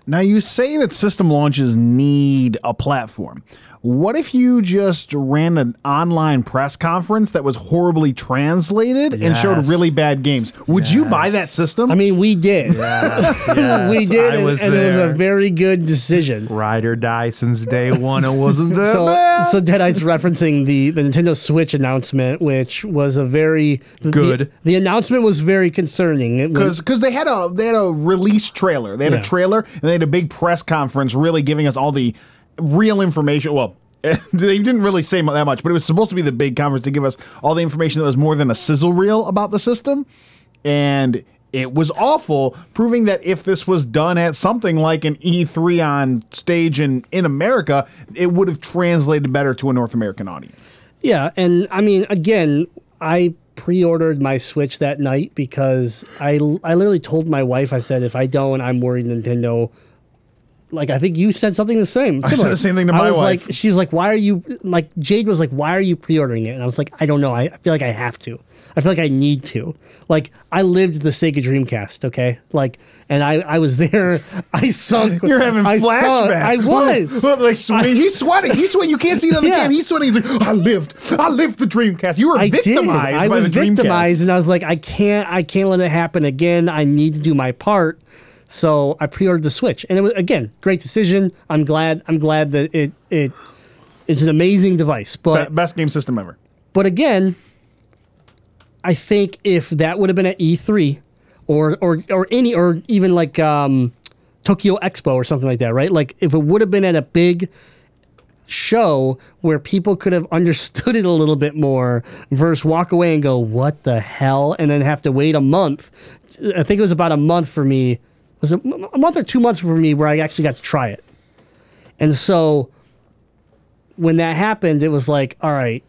Now, you say that system launches need a platform. What if you just ran an online press conference that was horribly translated and showed really bad games? Would you buy that system? I mean, we did. Yes, we did, I and, was and it was a very good decision. Ride or die since day one. It wasn't that So, bad. so Deadeye's referencing the, the Nintendo Switch announcement, which was a very Good. The, the announcement was very concerning. It was- because they had a they had a release trailer. They had Yeah. a trailer and they had a big press conference, really giving us all the real information. Well. They didn't really say that much, but it was supposed to be the big conference to give us all the information that was more than a sizzle reel about the system. And it was awful, proving that if this was done at something like an E3 on stage in, in America, it would have translated better to a North American audience. Yeah, and I mean, again, I pre-ordered my Switch that night because I I literally told my wife, I said, if I don't, I'm worried Nintendo. Like I think you said something the same. I said the same thing to I my was wife. Like, she was like, "Why are you like?" Jade was like, "Why are you pre-ordering it?" And I was like, "I don't know. I, I feel like I have to. I feel like I need to. Like I lived the Sega Dreamcast, okay? Like, and I I was there. I sunk. You're having I flashbacks. sunk- I was. like sweating. he's sweating. He's sweating. You can't see it on the Yeah. camera. He's sweating. He's like, I lived. I lived the Dreamcast. You were I victimized did. I by was the Dreamcast. victimized, and I was like, I can't, I can't let it happen again. I need to do my part. So I pre-ordered the Switch, and it was again great decision. I'm glad. I'm glad that it it It's an amazing device, but Be- best game system ever. but again, I think if that would have been at E3 or or or any or even like um, Tokyo Expo or something like that, right? Like if it would have been at a big show where people could have understood it a little bit more versus walk away and go, "What the hell?" and then have to wait a month. I think it was about a month for me. Was it a month or two months for me where I actually got to try it. And so when that happened, it was like, all right,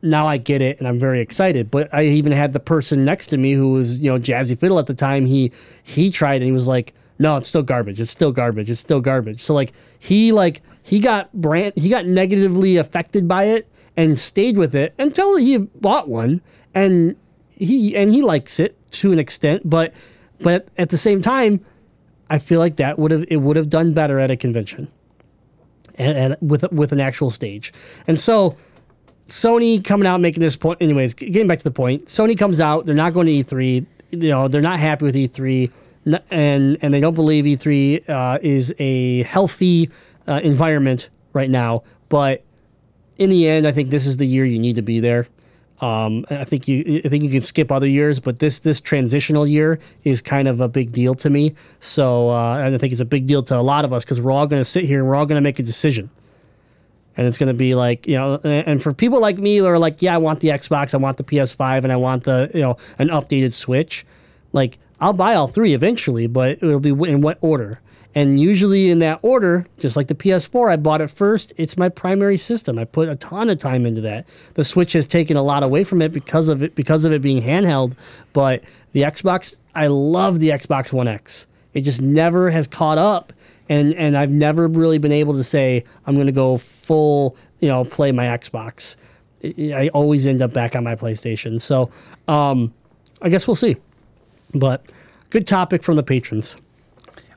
now I get it and I'm very excited. But I even had the person next to me who was, you know, Jazzy Fiddle at the time. He he tried and he was like, no, it's still garbage. It's still garbage. It's still garbage. So like he like he got brand he got negatively affected by it and stayed with it until he bought one and he and he likes it to an extent, but but at the same time, I feel like that would have it would have done better at a convention and, and with with an actual stage. And so Sony coming out making this point. Anyways, getting back to the point, Sony comes out. They're not going to E3. You know, they're not happy with E3, and and they don't believe E3 uh, is a healthy uh, environment right now. But in the end, I think this is the year you need to be there. Um, I think you I think you can skip other years, but this this transitional year is kind of a big deal to me. So uh, and I think it's a big deal to a lot of us because we're all going to sit here and we're all going to make a decision and it's going to be like you know and for people like me who are like yeah i want the xbox i want the ps5 and i want the you know an updated switch like i'll buy all three eventually but it'll be in what order and usually in that order just like the ps4 i bought it first it's my primary system i put a ton of time into that the switch has taken a lot away from it because of it because of it being handheld but the xbox i love the xbox one x it just never has caught up and and I've never really been able to say I'm going to go full, you know, play my Xbox. I always end up back on my PlayStation. So, um, I guess we'll see. But good topic from the patrons.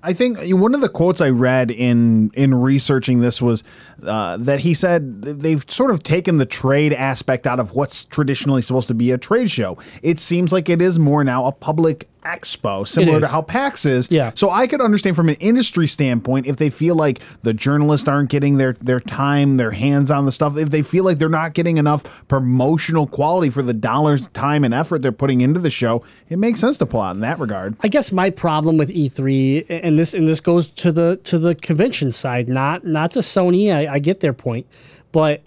I think one of the quotes I read in in researching this was uh, that he said they've sort of taken the trade aspect out of what's traditionally supposed to be a trade show. It seems like it is more now a public expo, similar to how PAX is. Yeah. So I could understand from an industry standpoint if they feel like the journalists aren't getting their their time, their hands on the stuff, if they feel like they're not getting enough promotional quality for the dollars, time, and effort they're putting into the show, it makes sense to pull out in that regard. I guess my problem with E3 and this and this goes to the to the convention side, not not to Sony. I, I get their point, but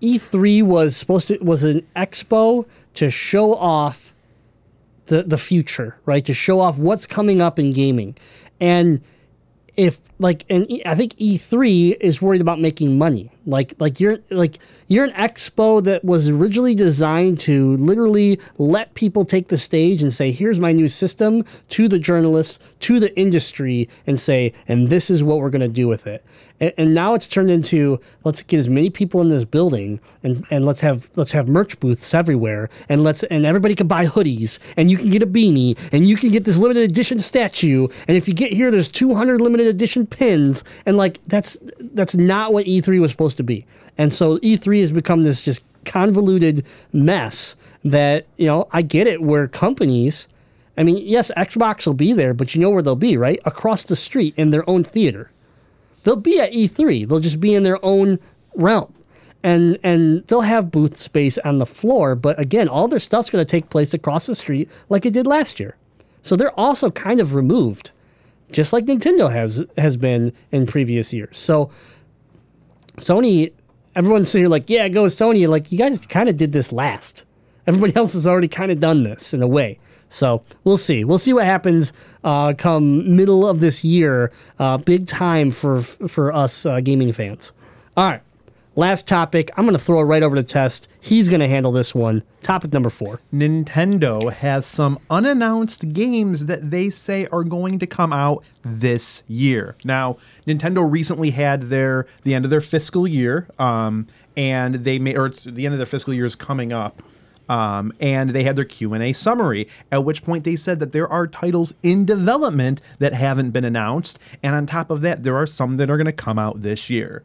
E3 was supposed to was an expo to show off the the future, right? To show off what's coming up in gaming, and if like and I think E3 is worried about making money. Like like you're like you're an expo that was originally designed to literally let people take the stage and say, "Here's my new system" to the journalists, to the industry and say, "And this is what we're going to do with it." And, and now it's turned into let's get as many people in this building and, and let's have let's have merch booths everywhere and let's and everybody can buy hoodies and you can get a beanie and you can get this limited edition statue and if you get here there's 200 limited edition pins and like that's that's not what E3 was supposed to be. And so E3 has become this just convoluted mess that, you know, I get it where companies I mean, yes, Xbox will be there, but you know where they'll be, right? Across the street in their own theater they'll be at E3. They'll just be in their own realm. And and they'll have booth space on the floor, but again, all their stuff's going to take place across the street like it did last year. So they're also kind of removed, just like Nintendo has has been in previous years. So Sony, everyone's sitting here like, yeah, go Sony. Like you guys kind of did this last. Everybody else has already kind of done this in a way. So we'll see. We'll see what happens uh, come middle of this year. Uh, big time for for us uh, gaming fans. All right. Last topic. I'm going to throw it right over to Test. He's going to handle this one. Topic number four. Nintendo has some unannounced games that they say are going to come out this year. Now, Nintendo recently had their the end of their fiscal year, um, and they made or it's the end of their fiscal year is coming up. Um, and they had their q&a summary at which point they said that there are titles in development that haven't been announced and on top of that there are some that are going to come out this year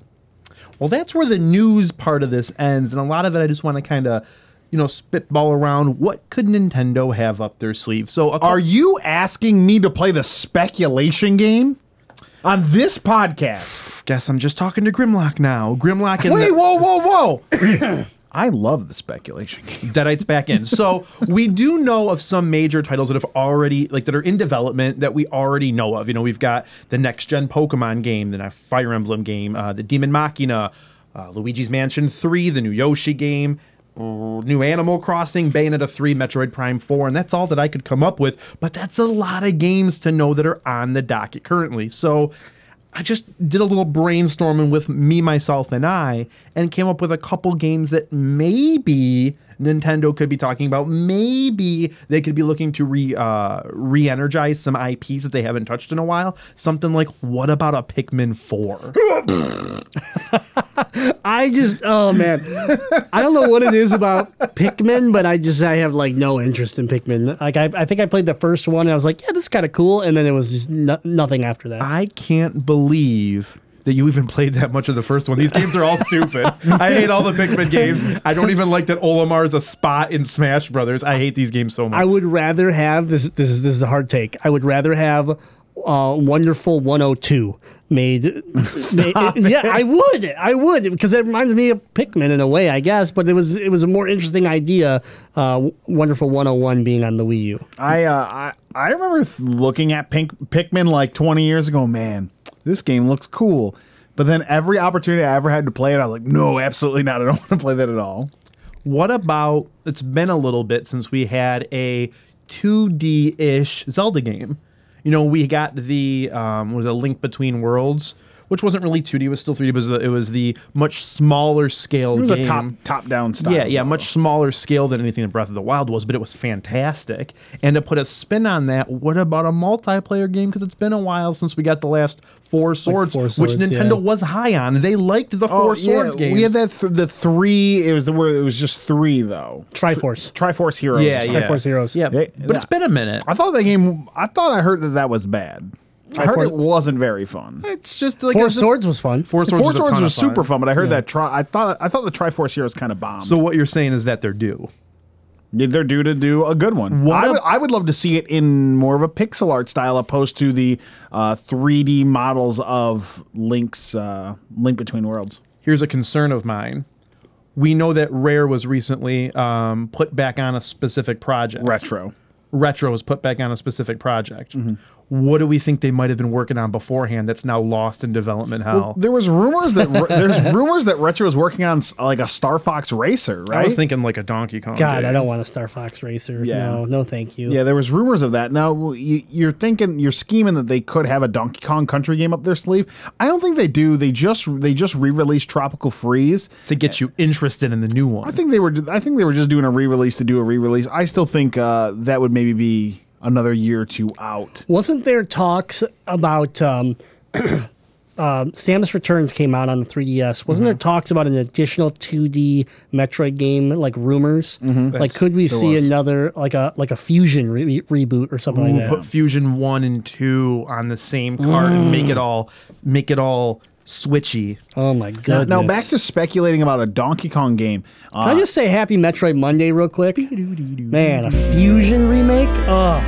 well, that's where the news part of this ends, and a lot of it I just want to kind of, you know, spitball around. What could Nintendo have up their sleeve? So, a Are you asking me to play the speculation game? on this podcast. Guess I'm just talking to Grimlock now. Grimlock and Wait, the- whoa, whoa, whoa! I love the speculation game. Deadeye's back in. So we do know of some major titles that have already like that are in development that we already know of. You know, we've got the next gen Pokemon game, the next Fire Emblem game, uh, the Demon Machina, uh, Luigi's Mansion Three, the new Yoshi game. uh, New Animal Crossing, Bayonetta 3, Metroid Prime 4, and that's all that I could come up with. But that's a lot of games to know that are on the docket currently. So I just did a little brainstorming with me, myself, and I, and came up with a couple games that maybe Nintendo could be talking about. Maybe they could be looking to re uh, re-energize some IPs that they haven't touched in a while. Something like, what about a Pikmin Four? I just, oh man, I don't know what it is about Pikmin, but I just, I have like no interest in Pikmin. Like, I, I think I played the first one and I was like, yeah, this is kind of cool. And then it was just no, nothing after that. I can't believe that you even played that much of the first one. These games are all stupid. I hate all the Pikmin games. I don't even like that Olimar is a spot in Smash Brothers. I hate these games so much. I would rather have this. This is this is a hard take. I would rather have uh, Wonderful 102 made. made yeah, I would. I would because it reminds me of Pikmin in a way, I guess. But it was it was a more interesting idea. Uh, Wonderful 101 being on the Wii U. I uh, I I remember looking at Pink Pikmin like 20 years ago. Man, this game looks cool. But then every opportunity I ever had to play it, I was like, no, absolutely not. I don't want to play that at all. What about? It's been a little bit since we had a 2D ish Zelda game. You know, we got the um, was a Link Between Worlds, which wasn't really 2D; it was still 3D. But it was the, it was the much smaller scale It was game. a top top down style. Yeah, yeah, Zelda. much smaller scale than anything that Breath of the Wild was, but it was fantastic. And to put a spin on that, what about a multiplayer game? Because it's been a while since we got the last Four Swords, Four which Nintendo yeah. was high on. They liked the Oh, Four Swords yeah, games. We had that th- the three. It was the where it was just three though. Triforce. Triforce Heroes. Yeah, yeah. Triforce Heroes. Yeah, They- but it's been a minute. I thought that game. I thought I heard that that was bad. I heard it wasn't very fun. It's just like Four Swords was fun. Four Swords, Four was, Swords was fun. super fun, but I heard that. Tri- I thought I thought the Triforce Heroes kind of bombed. So what you're saying is that they're due. they're due to do a good one. What I would, I would love to see it in more of a pixel art style, opposed to the uh, 3D models of Link's uh, Link Between Worlds. Here's a concern of mine. We know that Rare was recently um, put back on a specific project. Retro. Retro was put back on a specific project. What do we think they might have been working on beforehand that's now lost in development hell? There was rumors that there's rumors that Retro was working on like a Star Fox racer, right? I was thinking like a Donkey Kong. God, game. I don't want a Star Fox racer. Yeah. No, no, thank you. Yeah, there was rumors of that. Now you, you're thinking, you're scheming that they could have a Donkey Kong Country game up their sleeve. I don't think they do. They just they just re-released Tropical Freeze. to get you interested in the new one. I think they were I think they were just doing a re-release to do a re-release. I still think uh, that would maybe be another year or two out. Wasn't there talks about um, um, Samus Returns came out on the 3DS? Wasn't there talks about an additional 2D Metroid game, like rumors? Like, could we see was. another like a like a fusion re- reboot or something Ooh, like that? put Fusion one and two on the same cart and make it all make it all switchy. oh my Now, goodness! now back to speculating about a Donkey Kong game. Uh, Can I just say Happy Metroid Monday real quick? Man, a fusion remake? Oh,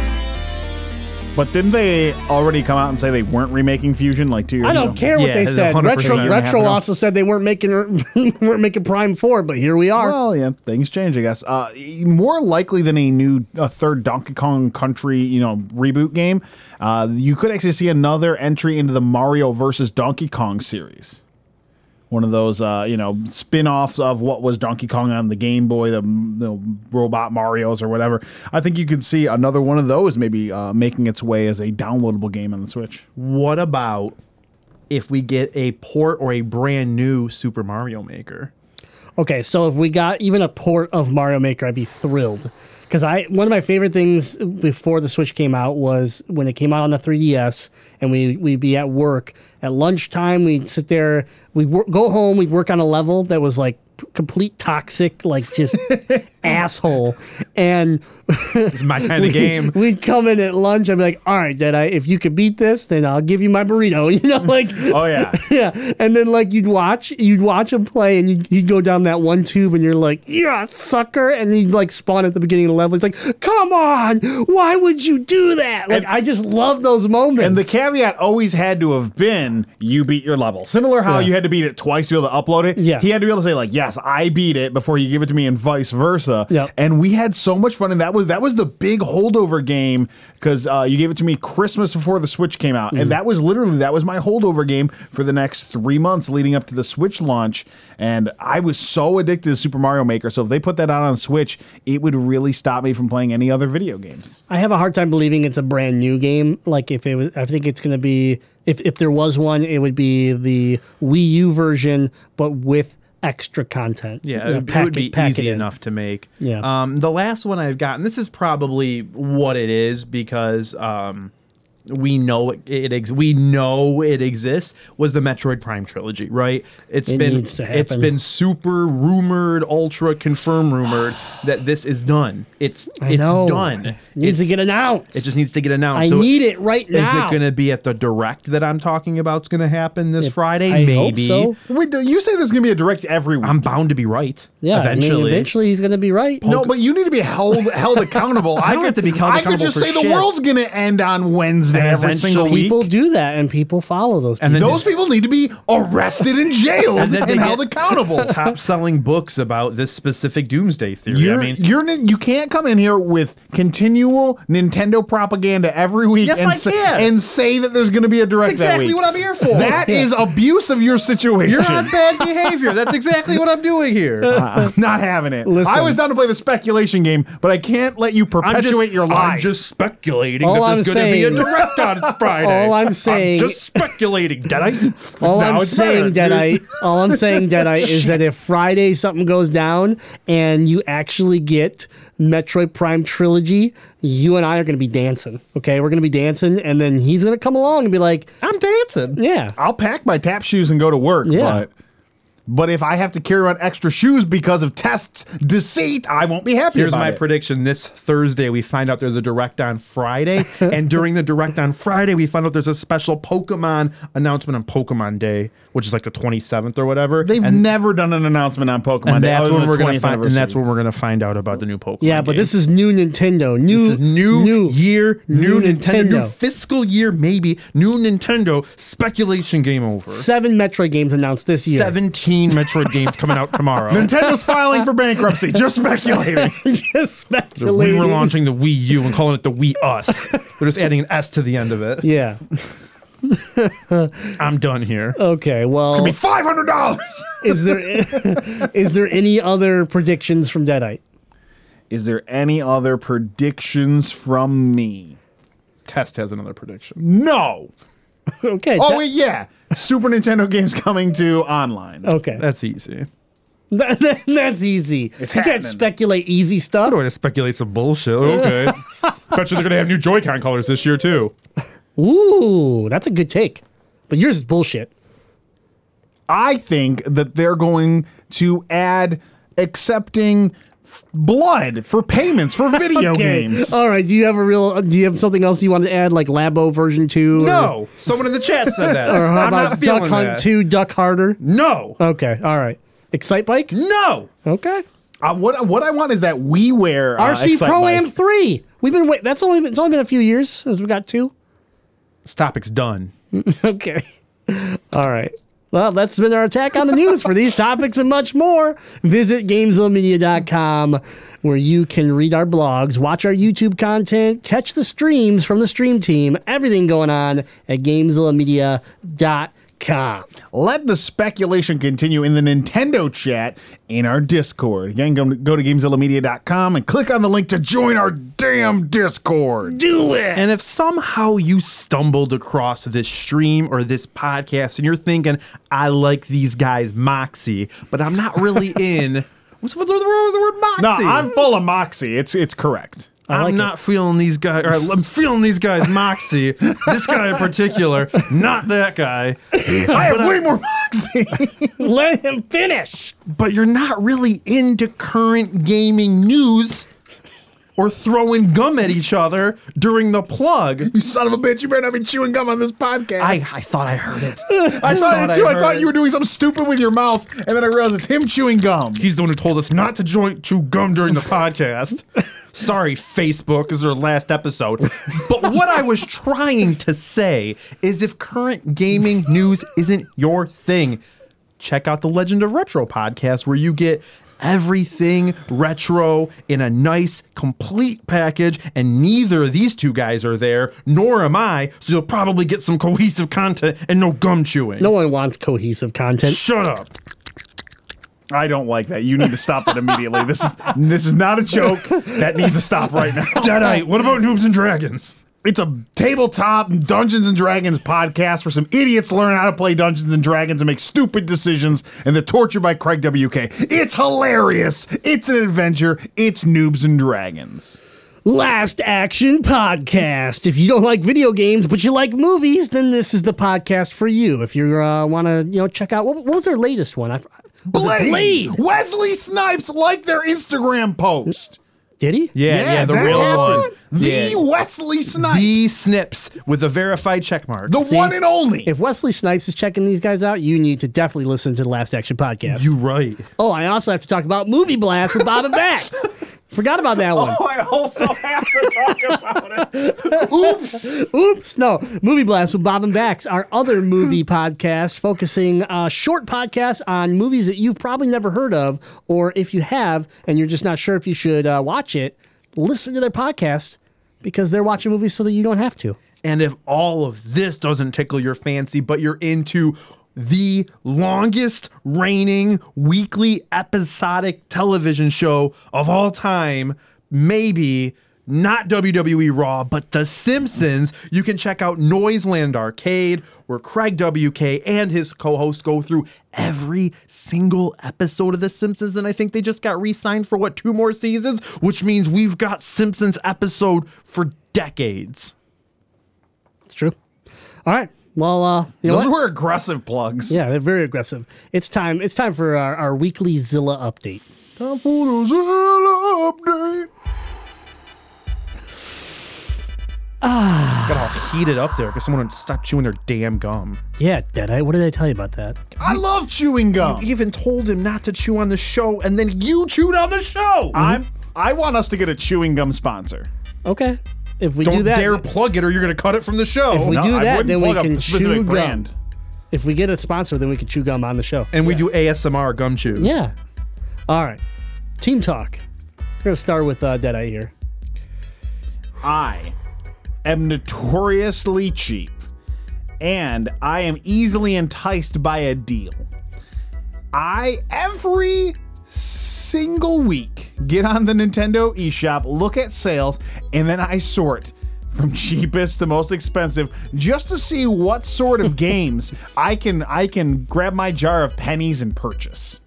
but didn't they already come out and say they weren't remaking Fusion like two years ago? I don't care what Yeah, they it's said. 100% Retro gonna Retro happen. also said they weren't making weren't making Prime Four, but here we are. Well, yeah, things change, I guess. Uh, more likely than a new, a third Donkey Kong Country, you know, reboot game, uh, you could actually see another entry into the Mario versus Donkey Kong series. One of those, uh, you know, spin-offs of what was Donkey Kong on the Game Boy, the, the robot Mario's or whatever. I think you could see another one of those maybe uh, making its way as a downloadable game on the Switch. What about if we get a port or a brand new Super Mario Maker? Okay, so if we got even a port of Mario Maker, I'd be thrilled. Because I one of my favorite things before the Switch came out was when it came out on the 3DS, and we we'd be at work at lunchtime. We'd sit there, we'd wor- go home, we'd work on a level that was like complete toxic, like just asshole. And It's my kind of game. we'd come in at lunch. I'd be like, all right, Deadeye, if you could beat this, then I'll give you my burrito. You know, like, Oh yeah. yeah. And then like you'd watch, you'd watch him play, and you'd, you'd go down that one tube, and you're like, yeah, sucker. And he'd like spawn at the beginning of the level. He's like, come on, why would you do that? Like, I just love those moments. And the caveat always had to have been you beat your level. Similar how Yeah. you had to beat it twice to be able to upload it. Yeah. He had to be able to say like, "Yes, I beat it" before you give it to me, and vice versa. Yep. And we had so much fun, and that was that was the big holdover game because uh, you gave it to me Christmas before the Switch came out, Mm. and that was literally that was my holdover game for the next three months leading up to the Switch launch. And I was so addicted to Super Mario Maker. So if they put that out on Switch, it would really stop me from playing any other video games. I have a hard time believing it's a brand new game. Like if it was, I think it's going to be if if there was one, it would be the Wii U version, but with extra content. Yeah, You know, it, pack would be pack easy enough to make. Yeah. Um, the last one I've gotten, this is probably what it is because um, we know it, it ex- we know it exists. Was the Metroid Prime trilogy, right? It's It been needs to it's happen. been super rumored, ultra confirmed rumored that this is done. It's I it's know. done. It needs to get announced. It just needs to get announced. I So need it right now. Is it going to be at the direct that I'm talking about? Is going to happen this If- Friday? I hope Maybe. so. Wait, you say there's gonna be a direct every week? I'm bound to be right. Yeah, eventually. I mean, eventually he's going to be right. No, but you need to be held held accountable. I, don't could have to be held I could just for say the world's going to end on Wednesday And every single eventually week. people do that, and people follow those. And people. then- Those people need to be arrested and jailed and, they held accountable. top selling books about this specific doomsday theory. You're, I mean, you're you can't come in here with continual Nintendo propaganda every week Yes, and, I say, can. and say that there's going to be a direct That's exactly that week. what I'm here for. That is abuse of your situation. you're on bad behavior. That's exactly what I'm doing here. I'm not having it. Listen. I was down to play the speculation game, but I can't let you perpetuate your lies. I'm just speculating All that there's going to be a saying- on Friday. All I'm saying- just speculating. Did I? All Now I'm saying, better. Deadeye, all I'm saying, Deadeye, is that if Friday something goes down and you actually get Metroid Prime trilogy, you and I are going to be dancing. Okay, we're going to be dancing, and then he's going to come along and be like, I'm dancing. "Yeah, I'll pack my tap shoes and go to work, Yeah. but but if I have to carry on extra shoes because of tests deceit, I won't be happy Here's about my it. prediction. This Thursday, we find out there's a direct on Friday. and during the direct on Friday, we find out there's a special Pokemon announcement on Pokemon Day, which is like the 27th or whatever. They've and, never done an announcement on Pokemon and Day that's when we're gonna find and that's when we're gonna find out about the new Pokemon. yeah." But game. this is new Nintendo, new, This is new, year, new, new Nintendo, new Nintendo. fiscal year, maybe new Nintendo. Speculation game over. seven Metroid games announced this year. 17 Metroid games coming out tomorrow. Nintendo's filing for bankruptcy. Just speculating. Just speculating. we speculating. were launching the Wii U and calling it the Wii Us. We're just adding an S to the end of it. Yeah. I'm done here. Okay. Well, it's gonna be five hundred dollars. is there is there any other predictions from Deadeye? Is there any other predictions from me? Test has another prediction. No. Okay. Oh Te- wait, yeah. Super Nintendo games coming to online. Okay. That's easy. That- that- that's easy. It's you happening. can't speculate easy stuff. I don't want to speculate some bullshit. Okay. Bet you they're gonna have new Joy-Con colors this year too. Ooh, that's a good take. But yours is bullshit. I think that they're going to add accepting f- blood for payments for video games. All right. Do you have a real? Do you have something else you want to add, like Labo version two? or- No, someone in the chat said that. Or how I'm about not Duck Hunt that. two, Duck Harder? No, Okay. All right. Excite Bike. no. Okay. Uh, what what I want is that WiiWare uh, RC Excite Pro Am three. We've been wait. That's only been, it's only been a few years since we got two. This topic's done. Okay. All right. Well, that's been our attack on the news. For these topics and much more, visit GamezillaMedia.com where you can read our blogs, watch our YouTube content, catch the streams from the stream team, everything going on at GamezillaMedia.com. Let the speculation continue in the Nintendo chat in our Discord. Again, go, go to GameZillaMedia.com and click on the link to join our damn Discord. Do it. And if somehow you stumbled across this stream or this podcast and you're thinking, I like these guys' moxie, but I'm not really in. What's what's the word, the word No. I'm full of moxie. It's it's correct. I like I'm it. not feeling these guys, or I'm feeling these guys' moxie. this guy in particular, not that guy. I have way more moxie. Let him finish. But you're not really into current gaming news or throwing gum at each other during the plug. you son of a bitch! You better not be chewing gum on this podcast. I, I thought I heard it. I thought thought it too. I I, thought you were doing something stupid with your mouth, and then I realized it's him chewing gum. He's the one who told us not to join chew gum during the podcast. Sorry, Facebook, this is our last episode. But what I was trying to say is if current gaming news isn't your thing, check out the Legend of Retro podcast where you get everything retro in a nice, complete package. And neither of these two guys are there, nor am I. So you'll probably get some cohesive content and no gum chewing. No one wants cohesive content. Shut up. I don't like that. You need to stop that immediately. This is this is not a joke. That needs to stop right now. Deadeye, what about Noobs and Dragons? It's a tabletop Dungeons and Dragons podcast where some idiots learn how to play Dungeons and Dragons and make stupid decisions, and they're tortured by Craig WK. It's hilarious. It's an adventure. It's Noobs and Dragons. Last Action Podcast. If you don't like video games but you like movies, then this is the podcast for you. If you uh, want to, you know, check out what, what was their latest one? I, it Blade? Wesley Snipes liked their Instagram post. Did he? Yeah, yeah, the that real happened. one. The Yeah. Wesley Snipes. The Snips with a verified check mark. the one and only. If Wesley Snipes is checking these guys out, you need to definitely listen to the Last Action Podcast. you right. oh, I also have to talk about Movie Blast with Bob and Bax. Forgot about that one. Oh, I also have to talk about it. Oops. Oops, no. Movie Blast with Bob and Bax, our other movie podcast, focusing uh, short podcasts on movies that you've probably never heard of, or if you have and you're just not sure if you should uh, watch it, listen to their podcast because they're watching movies so that you don't have to. And if all of this doesn't tickle your fancy, but you're into the longest reigning weekly episodic television show of all time, maybe not WWE Raw, but The Simpsons, you can check out Noiseland Arcade, where Craig WK and his co host go through every single episode of The Simpsons. And I think they just got re signed for what, two more seasons? Which means we've got Simpsons episode for decades. It's true. All right. Well, uh, you know Those what? were aggressive plugs. Yeah, they're very aggressive. It's time. It's time for our, our weekly Zilla update. Time for the Zilla update. Ah. Got all heated up there because someone stopped chewing their damn gum. Yeah, Deadeye. What did I tell you about that? I love chewing gum. You even told him not to chew on the show, and then you chewed on the show. I'm. I want us to get a chewing gum sponsor. Okay. If we Don't do that, dare plug it, or you're gonna cut it from the show. If we do I that, wouldn't then we plug a can specific chew gum. brand. if we get a sponsor, then we can chew gum on the show. and we do ASMR gum chews. Yeah. All right. Team talk. We're gonna start with uh, Deadeye here. I am notoriously cheap, and I am easily enticed by a deal. I every single week get on the Nintendo eShop, look at sales, and then I sort from cheapest to most expensive just to see what sort of games I can I can grab my jar of pennies and purchase.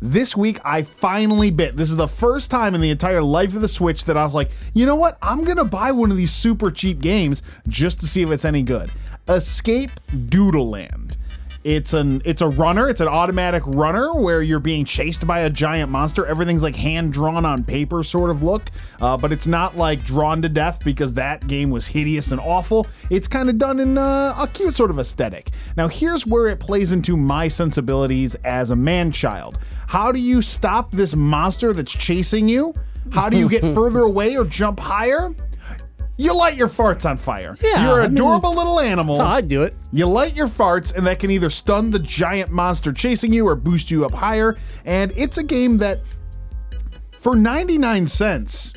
This week, I finally bit. This is the first time in the entire life of the Switch that I was like, you know what? I'm gonna buy one of these super cheap games just to see if it's any good. Escape Doodleland. It's an it's a runner. It's an automatic runner where you're being chased by a giant monster. Everything's like hand drawn on paper sort of look, uh, but it's not like drawn to death because that game was hideous and awful. It's kind of done in uh, a cute sort of aesthetic. Now here's where it plays into my sensibilities as a man child. How do you stop this monster that's chasing you? How do you get further away or jump higher? You light your farts on fire. Yeah, You're I an mean, adorable little animal. That's how I'd do it. You light your farts, and that can either stun the giant monster chasing you or boost you up higher. And it's a game that, for 99 cents,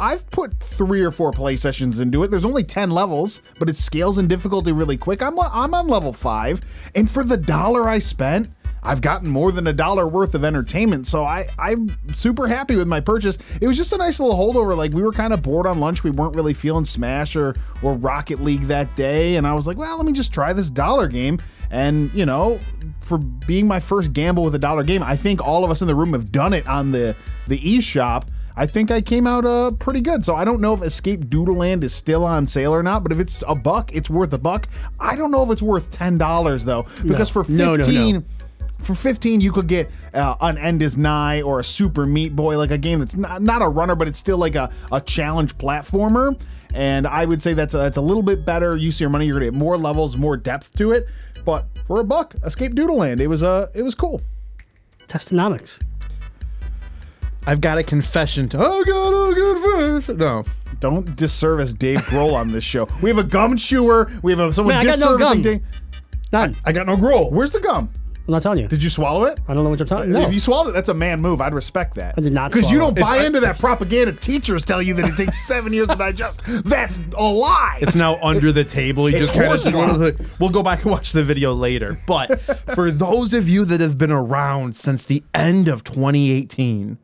I've put three or four play sessions into it. There's only 10 levels, but it scales in difficulty really quick. I'm, I'm on level five, and for the dollar I spent, I've gotten more than a dollar worth of entertainment, so I, I'm super happy with my purchase. It was just a nice little holdover. Like we were kind of bored on lunch, we weren't really feeling Smash or or Rocket League that day, and I was like, well, let me just try this dollar game. And you know, for being my first gamble with a dollar game, I think all of us in the room have done it on the the eShop. I think I came out uh pretty good. So I don't know if Escape Doodleland is still on sale or not, but if it's a buck, it's worth a buck. I don't know if it's worth ten dollars though, because for No, no, no. Fifteen. For 15, you could get uh, an End is Nigh or a Super Meat Boy, like a game that's not, not a runner, but it's still like a, a challenge platformer. And I would say that's a, that's a little bit better use of your money. You're gonna get more levels, more depth to it. But for a buck, Escape Doodleland, it was uh, it was cool. Testonomics. I've got a confession to. I got a confession. No. Don't disservice Dave Grohl on this show. We have a gum chewer. We have a, someone Man, I got no gum. Dave. None. I got no grohl Where's the gum? I'm not telling you. Did you swallow it? I don't know what you're talking. No. If you swallowed it, that's a man move. I'd respect that. I did not Because you swallow don't it. buy It's- into that propaganda. Teachers tell you that it takes seven years to digest. That's a lie. It's now under the table. You It's just kind horse of. law. We'll go back and watch the video later. But for those of you that have been around since the end of 2018,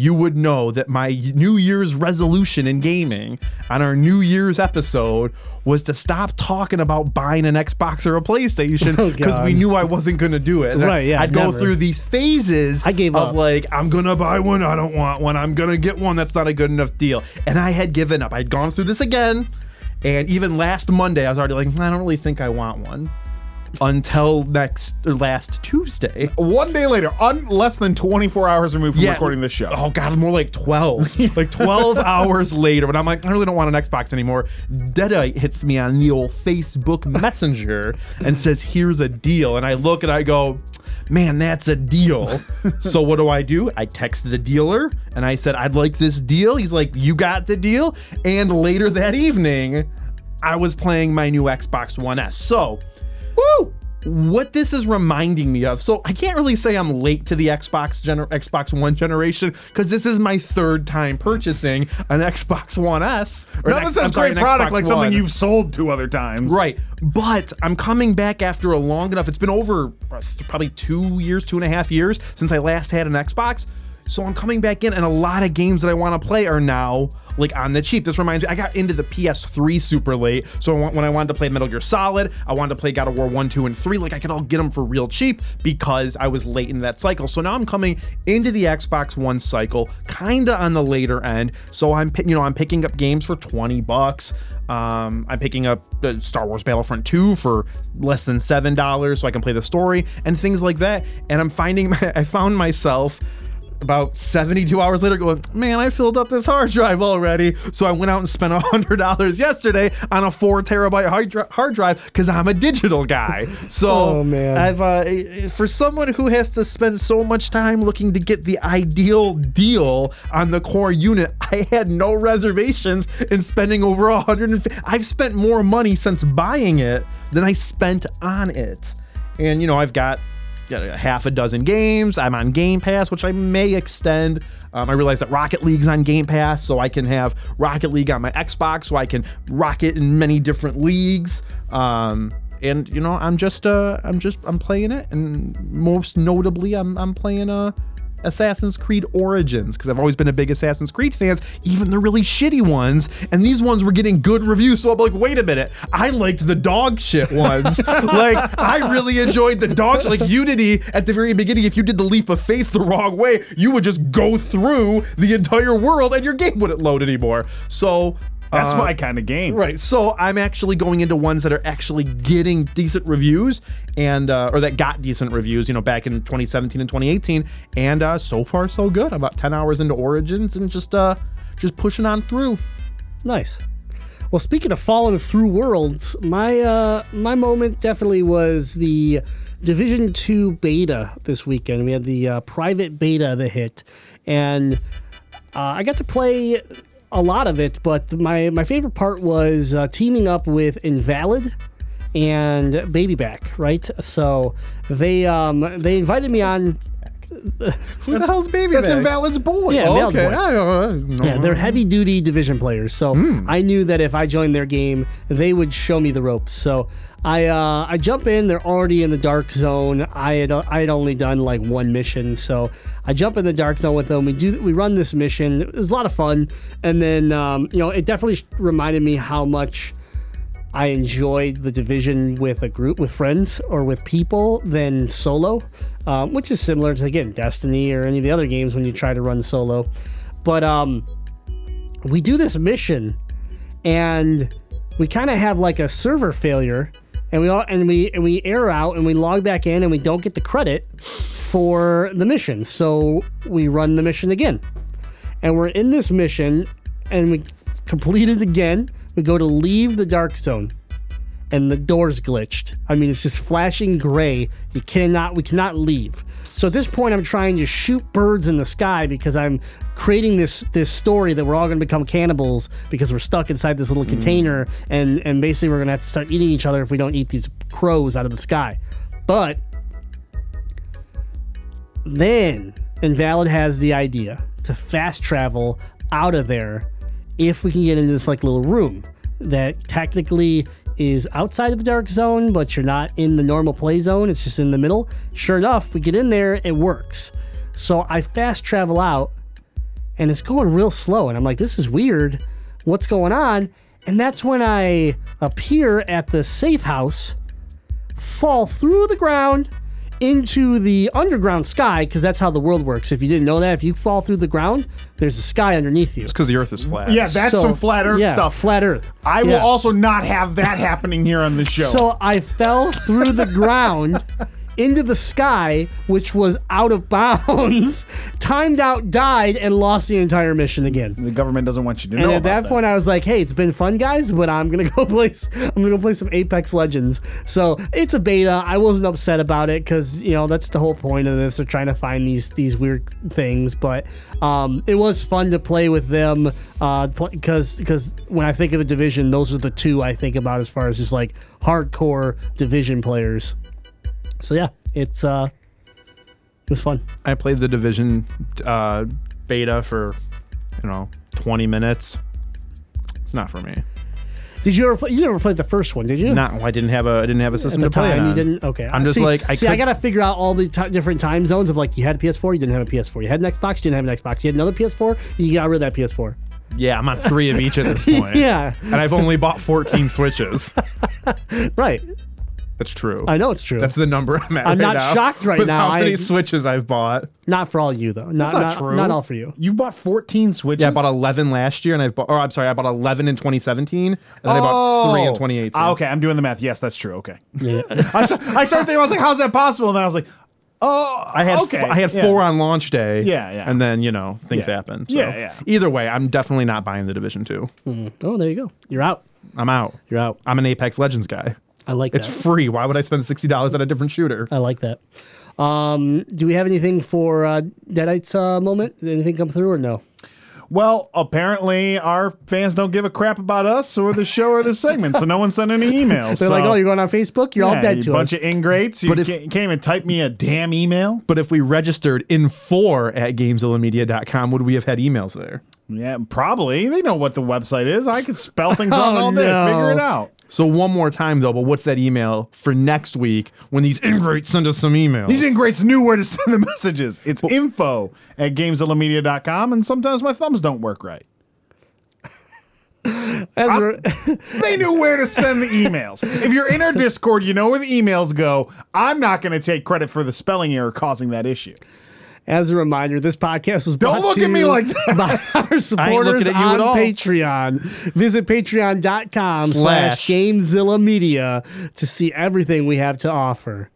you would know that my New Year's resolution in gaming on our New Year's episode was to stop talking about buying an Xbox or a PlayStation Oh, because God. we knew I wasn't going to do it. And Right, yeah, I'd go through these phases I gave of up. like, I'm going to buy one, I don't want one, I'm going to get one, that's not a good enough deal. And I had given up. I'd gone through this again. And even last Monday, I was already like, hmm, I don't really think I want one. Until next or last Tuesday. One day later, un- less than 24 hours removed from recording this show. Oh god, more like 12. like 12 hours later, when I'm like, I really don't want an Xbox anymore. Deadeye hits me on the old Facebook Messenger and says, Here's a deal. And I look and I go, Man, that's a deal. so what do I do? I text the dealer and I said, I'd like this deal. He's like, You got the deal. And later that evening, I was playing my new Xbox One S. So, woo! What this is reminding me of, so I can't really say I'm late to the Xbox gener- Xbox One generation because this is my third time purchasing an Xbox One S. Or None an of X- this is sorry, great product like something you've sold two other times. Right. But I'm coming back after a long enough. It's been over uh, th- probably two years, two and a half years since I last had an Xbox. So I'm coming back in, and a lot of games that I want to play are now like on the cheap. This reminds me, I got into the PS3 super late. So I want, when I wanted to play Metal Gear Solid, I wanted to play God of War 1, 2, and 3. Like I could all get them for real cheap because I was late in that cycle. So now I'm coming into the Xbox One cycle, kind of on the later end. So I'm, you know, I'm picking up games for 20 bucks. Um, I'm picking up the Star Wars Battlefront 2 for less than seven dollars, so I can play the story and things like that. And I'm finding, I found myself about 72 hours later going, man, I filled up this hard drive already. So I went out and spent $100 yesterday on a four terabyte hard, dri- hard drive because I'm a digital guy. So Oh, man. I've, uh, for someone who has to spend so much time looking to get the ideal deal on the core unit, I had no reservations in spending over 150. I've spent more money since buying it than I spent on it. And, you know, I've got got a half a dozen games. I'm on Game Pass, which I may extend. Um, I realize that Rocket League's on Game Pass, so I can have Rocket League on my Xbox, so I can rock it in many different leagues. Um, and you know, I'm just, uh, I'm just, I'm playing it, and most notably, I'm, I'm playing uh, Assassin's Creed Origins because I've always been a big Assassin's Creed fans, even the really shitty ones. And these ones were getting good reviews, so I'm like, wait a minute, I liked the dog shit ones. like I really enjoyed the dog shit. Like Unity at the very beginning, if you did the leap of faith the wrong way, you would just go through the entire world and your game wouldn't load anymore. So. That's uh, my kind of game. Right. So I'm actually going into ones that are actually getting decent reviews and uh, or that got decent reviews, you know, back in 2017 and 2018. And uh, so far so good. I'm about 10 hours into Origins and just uh just pushing on through. Nice. Well, speaking of falling through worlds, my uh, my moment definitely was the Division Two beta this weekend. We had the uh, private beta that hit, and uh, I got to play a lot of it. But my my favorite part was uh, teaming up with Invalid and Babyback. Right, so they um, they invited me on. Who the hell's baby? That's Invalid's boy. Yeah, Oh, okay. Boy. I don't know. Yeah, they're heavy duty division players. So I knew that if I joined their game, they would show me the ropes. So I uh, I jump in. They're already in the dark zone. I had I had only done like one mission, so I jump in the dark zone with them. We do we run this mission. It was a lot of fun, and then um, you know it definitely reminded me how much. I enjoyed the division with a group, with friends, or with people than solo, um, which is similar to again Destiny or any of the other games when you try to run solo. But um, we do this mission, and we kind of have like a server failure, and we all and we and we error out, and we log back in, and we don't get the credit for the mission. So we run the mission again, and we're in this mission, and we complete it again. We go to leave the dark zone and the door's glitched. I mean, it's just flashing gray. You cannot, we cannot leave. So at this point, I'm trying to shoot birds in the sky because I'm creating this this story that we're all going to become cannibals because we're stuck inside this little mm. container, and and basically we're going to have to start eating each other if we don't eat these crows out of the sky. But then Invalid has the idea to fast travel out of there if we can get into this like little room that technically is outside of the dark zone, but you're not in the normal play zone. It's just in the middle. Sure enough, we get in there, it works. So I fast travel out, and it's going real slow. And I'm like, this is weird. What's going on? And that's when I appear at the safe house, fall through the ground into the underground sky, because that's how the world works. If you didn't know that, if you fall through the ground, there's a sky underneath you. It's because the Earth is flat. Yeah, that's So- some flat Earth yeah, stuff. Flat Earth. I will Yeah. also not have that happening here on the show. So I fell through the ground into the sky, which was out of bounds, timed out, died, and lost the entire mission again. the government doesn't want you to know. And at about that point, I was like, "Hey, it's been fun, guys, but I'm gonna go play. I'm gonna go play some Apex Legends. So it's a beta. I wasn't upset about it because you know that's the whole point of this. They're trying to find these these weird things, but um, it was fun to play with them. Because because when I think of the division, those are the two I think about as far as just like hardcore division players. So yeah, it's uh, it was fun. I played the Division uh, beta for, you know, 20 minutes. It's not for me. Did you ever play? You never played the first one, did you? Not. I didn't have a. I didn't have a system to play time you didn't okay I'm just see, like I see i gotta figure out all the ti different time zones of like you had a ps4 you didn't have a ps4 you had an xbox you didn't have an xbox you had another ps4 you got rid of that ps4 Yeah, I'm on three of each at this point. yeah And I've only bought 14 Switches. right That's true. i know it's true That's the number I'm at. I'm right not now shocked right with now. How many I- Switches I've bought? not for all you though not, That's not not, true. not all for you You bought 14 Switches. Yeah, I bought 11 last year, and I bought. Or I'm sorry, I bought 11 in 2017, and then I bought three in Oh. 2018. Ah, okay, I'm doing the math. Yes, that's true. Okay. yeah. I, s- I started thinking, I was like, how's that possible? And then I was like, oh, I had okay. f- I had yeah. four on launch day. Yeah, yeah. And then you know things Yeah. happen. So Yeah, yeah. Either way, I'm definitely not buying the Division Two. oh there you go you're out I'm out. you're out I'm an Apex Legends guy. I like It's that It's free. Why would I spend sixty dollars on a different shooter? i like that um do we have anything for uh Deadeye's uh moment Did anything come through or no Well, apparently our fans don't give a crap about us or the show or the segment, so no one sent any emails. they're so, like oh you're going on facebook you're all yeah, dead you to bunch us of ingrates. You But if- can't, you can't even type me a damn email. But if we registered in four at GameZillaMedia.com, would we have had emails there? Yeah, probably. They know what the website is. I could spell things wrong Oh, all day. no. Figure it out. So one more time though, but what's that email for next week when these ingrates send us some emails? These ingrates knew where to send the messages. It's info at gamezillamedia.com, and sometimes my thumbs don't work right. As we're- They knew where to send the emails. If you're in our Discord, you know where the emails go. I'm not going to take credit for the spelling error causing that issue. As a reminder, this podcast was Don't brought look to at me you like that. by our supporters at you on at all. Patreon. Visit patreon.com slash Slash. Gamezilla Media to see everything we have to offer.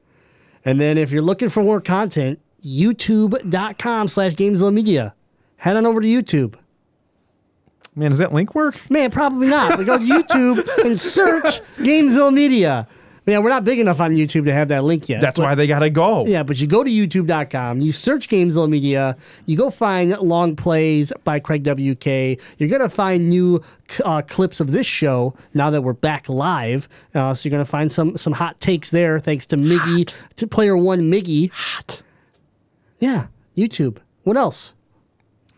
And then if you're looking for more content, youtube.com slash Gamezilla Media. Head on over to YouTube. Man, does that link work? Man, probably not. We go to YouTube and search Gamezilla Media. Man, we're not big enough on YouTube to have that link yet. That's but- why they gotta go. Yeah, but you go to youtube.com, you search Gamezilla Media, you go find long plays by Craig WK. You're going to find new uh, clips of this show now that we're back live. Uh, so you're going to find some some hot takes there thanks to Miggy, to player one Miggy. Hot. Yeah, YouTube. What else?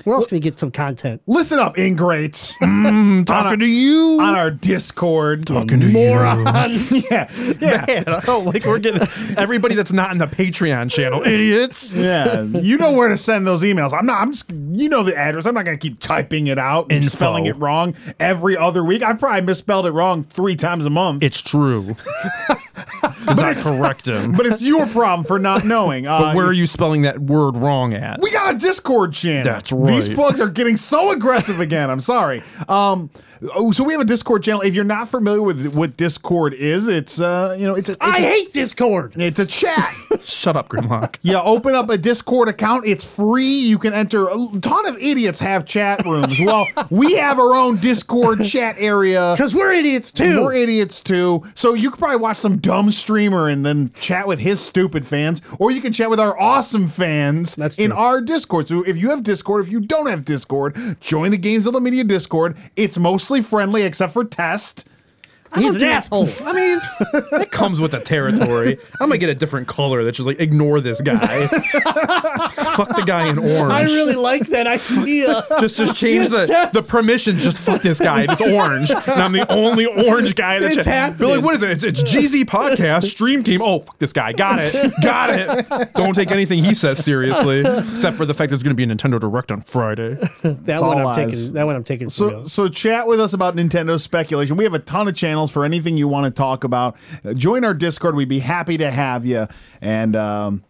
Where else can you get some content? Listen up, ingrates. Mm, talking to you. on our Discord. Talking to Morons. Yeah, yeah. Man, oh, like we're getting everybody that's not in the Patreon channel, idiots. Yeah, you know where to send those emails. I'm not. I'm just. You know the address. I'm not gonna keep typing it out and Info. spelling it wrong every other week. I probably misspelled it wrong three times a month. It's true. Because I correct him. but it's your problem for not knowing. Uh, But where are you spelling that word wrong at? We got a Discord channel. That's right. These plugs are getting so aggressive again. I'm sorry. Um, oh, so we have a Discord channel. If you're not familiar with what Discord is, it's uh, you know, it's a, it's I a, hate Discord. it's a chat. Shut up, Grimlock. You open up a Discord account. It's free. You can enter. A ton of idiots have chat rooms. Well, we have our own Discord chat area. Because we're idiots too. We're idiots too. So you could probably watch some dumb streamer and then chat with his stupid fans, or you can chat with our awesome fans That's in our Discord. So if you have Discord, if you don't have Discord, join the Gamezilla Media Discord. It's mostly friendly except for test. He's an asshole. I mean, it comes with the territory. I'm gonna get a different color that's just like ignore this guy. fuck the guy in orange. I really like that idea. just just change Just the test. the permissions. Just fuck this guy. It's orange, and I'm the only orange guy. That's It's happening. Be like, what is it? It's, it's GZ podcast stream team. Oh, fuck this guy. Got it. Got it. Don't take anything he says seriously, except for the fact there's going to be a Nintendo Direct on Friday. that one all I'm eyes. taking. That one I'm taking. for So, so chat with us about Nintendo speculation. We have a ton of channels for anything you want to talk about. Join our Discord. We'd be happy to have you, and um,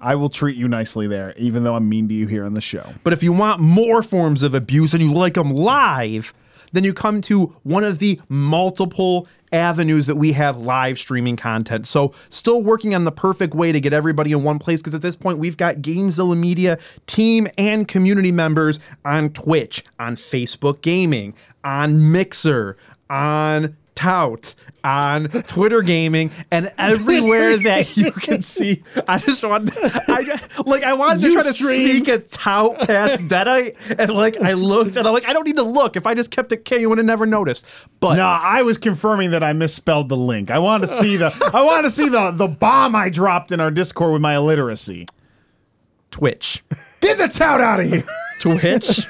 I will treat you nicely there, even though I'm mean to you here on the show. But if you want more forms of abuse and you like them live, then you come to one of the multiple avenues that we have live streaming content. So, still working on the perfect way to get everybody in one place because at this point we've got Gamezilla Media team and community members on Twitch, on Facebook Gaming, on Mixer, on Tout, on Twitter Gaming, and everywhere that you can see. I just want, I like, I wanted to You try to sneak a tout past Deadeye, and like, I looked, and I'm like, I don't need to look. If I just kept it K, you would have never noticed. But No, I was confirming that I misspelled the link. I wanted to see the I wanted to see the the bomb I dropped in our Discord with my illiteracy. Twitch, Get the tout out of here. Twitch.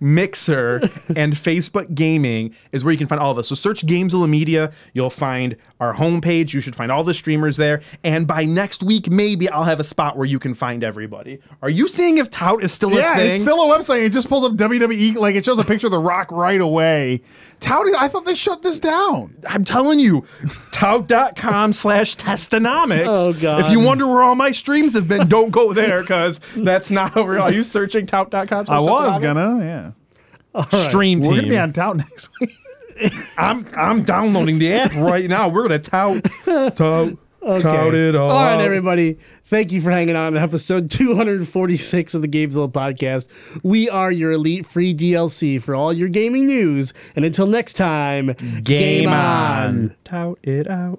Mixer and Facebook Gaming is where you can find all of us. So search Gamezilla Media. You'll find our homepage. You should find all the streamers there. And by next week, maybe I'll have a spot where you can find everybody. Are you seeing if Tout is still a Yeah, thing? it's still a website. It just pulls up WWE, like it shows a picture of The Rock right away. Tout, I thought they shut this down. I'm telling you, tout.com slash testonomics. Oh, God. If you wonder where all my streams have been, don't go there because that's not over. Are you searching tout.com? slash I was gonna, yeah. Stream team. We're gonna be on tout next week. I'm I'm downloading the app right now. We're gonna tout tout tout it all. All right, everybody. Thank you for hanging on to episode 246 of the Gamezilla podcast. We are your elite free DLC for all your gaming news. And until next time, Game on. Tout it out.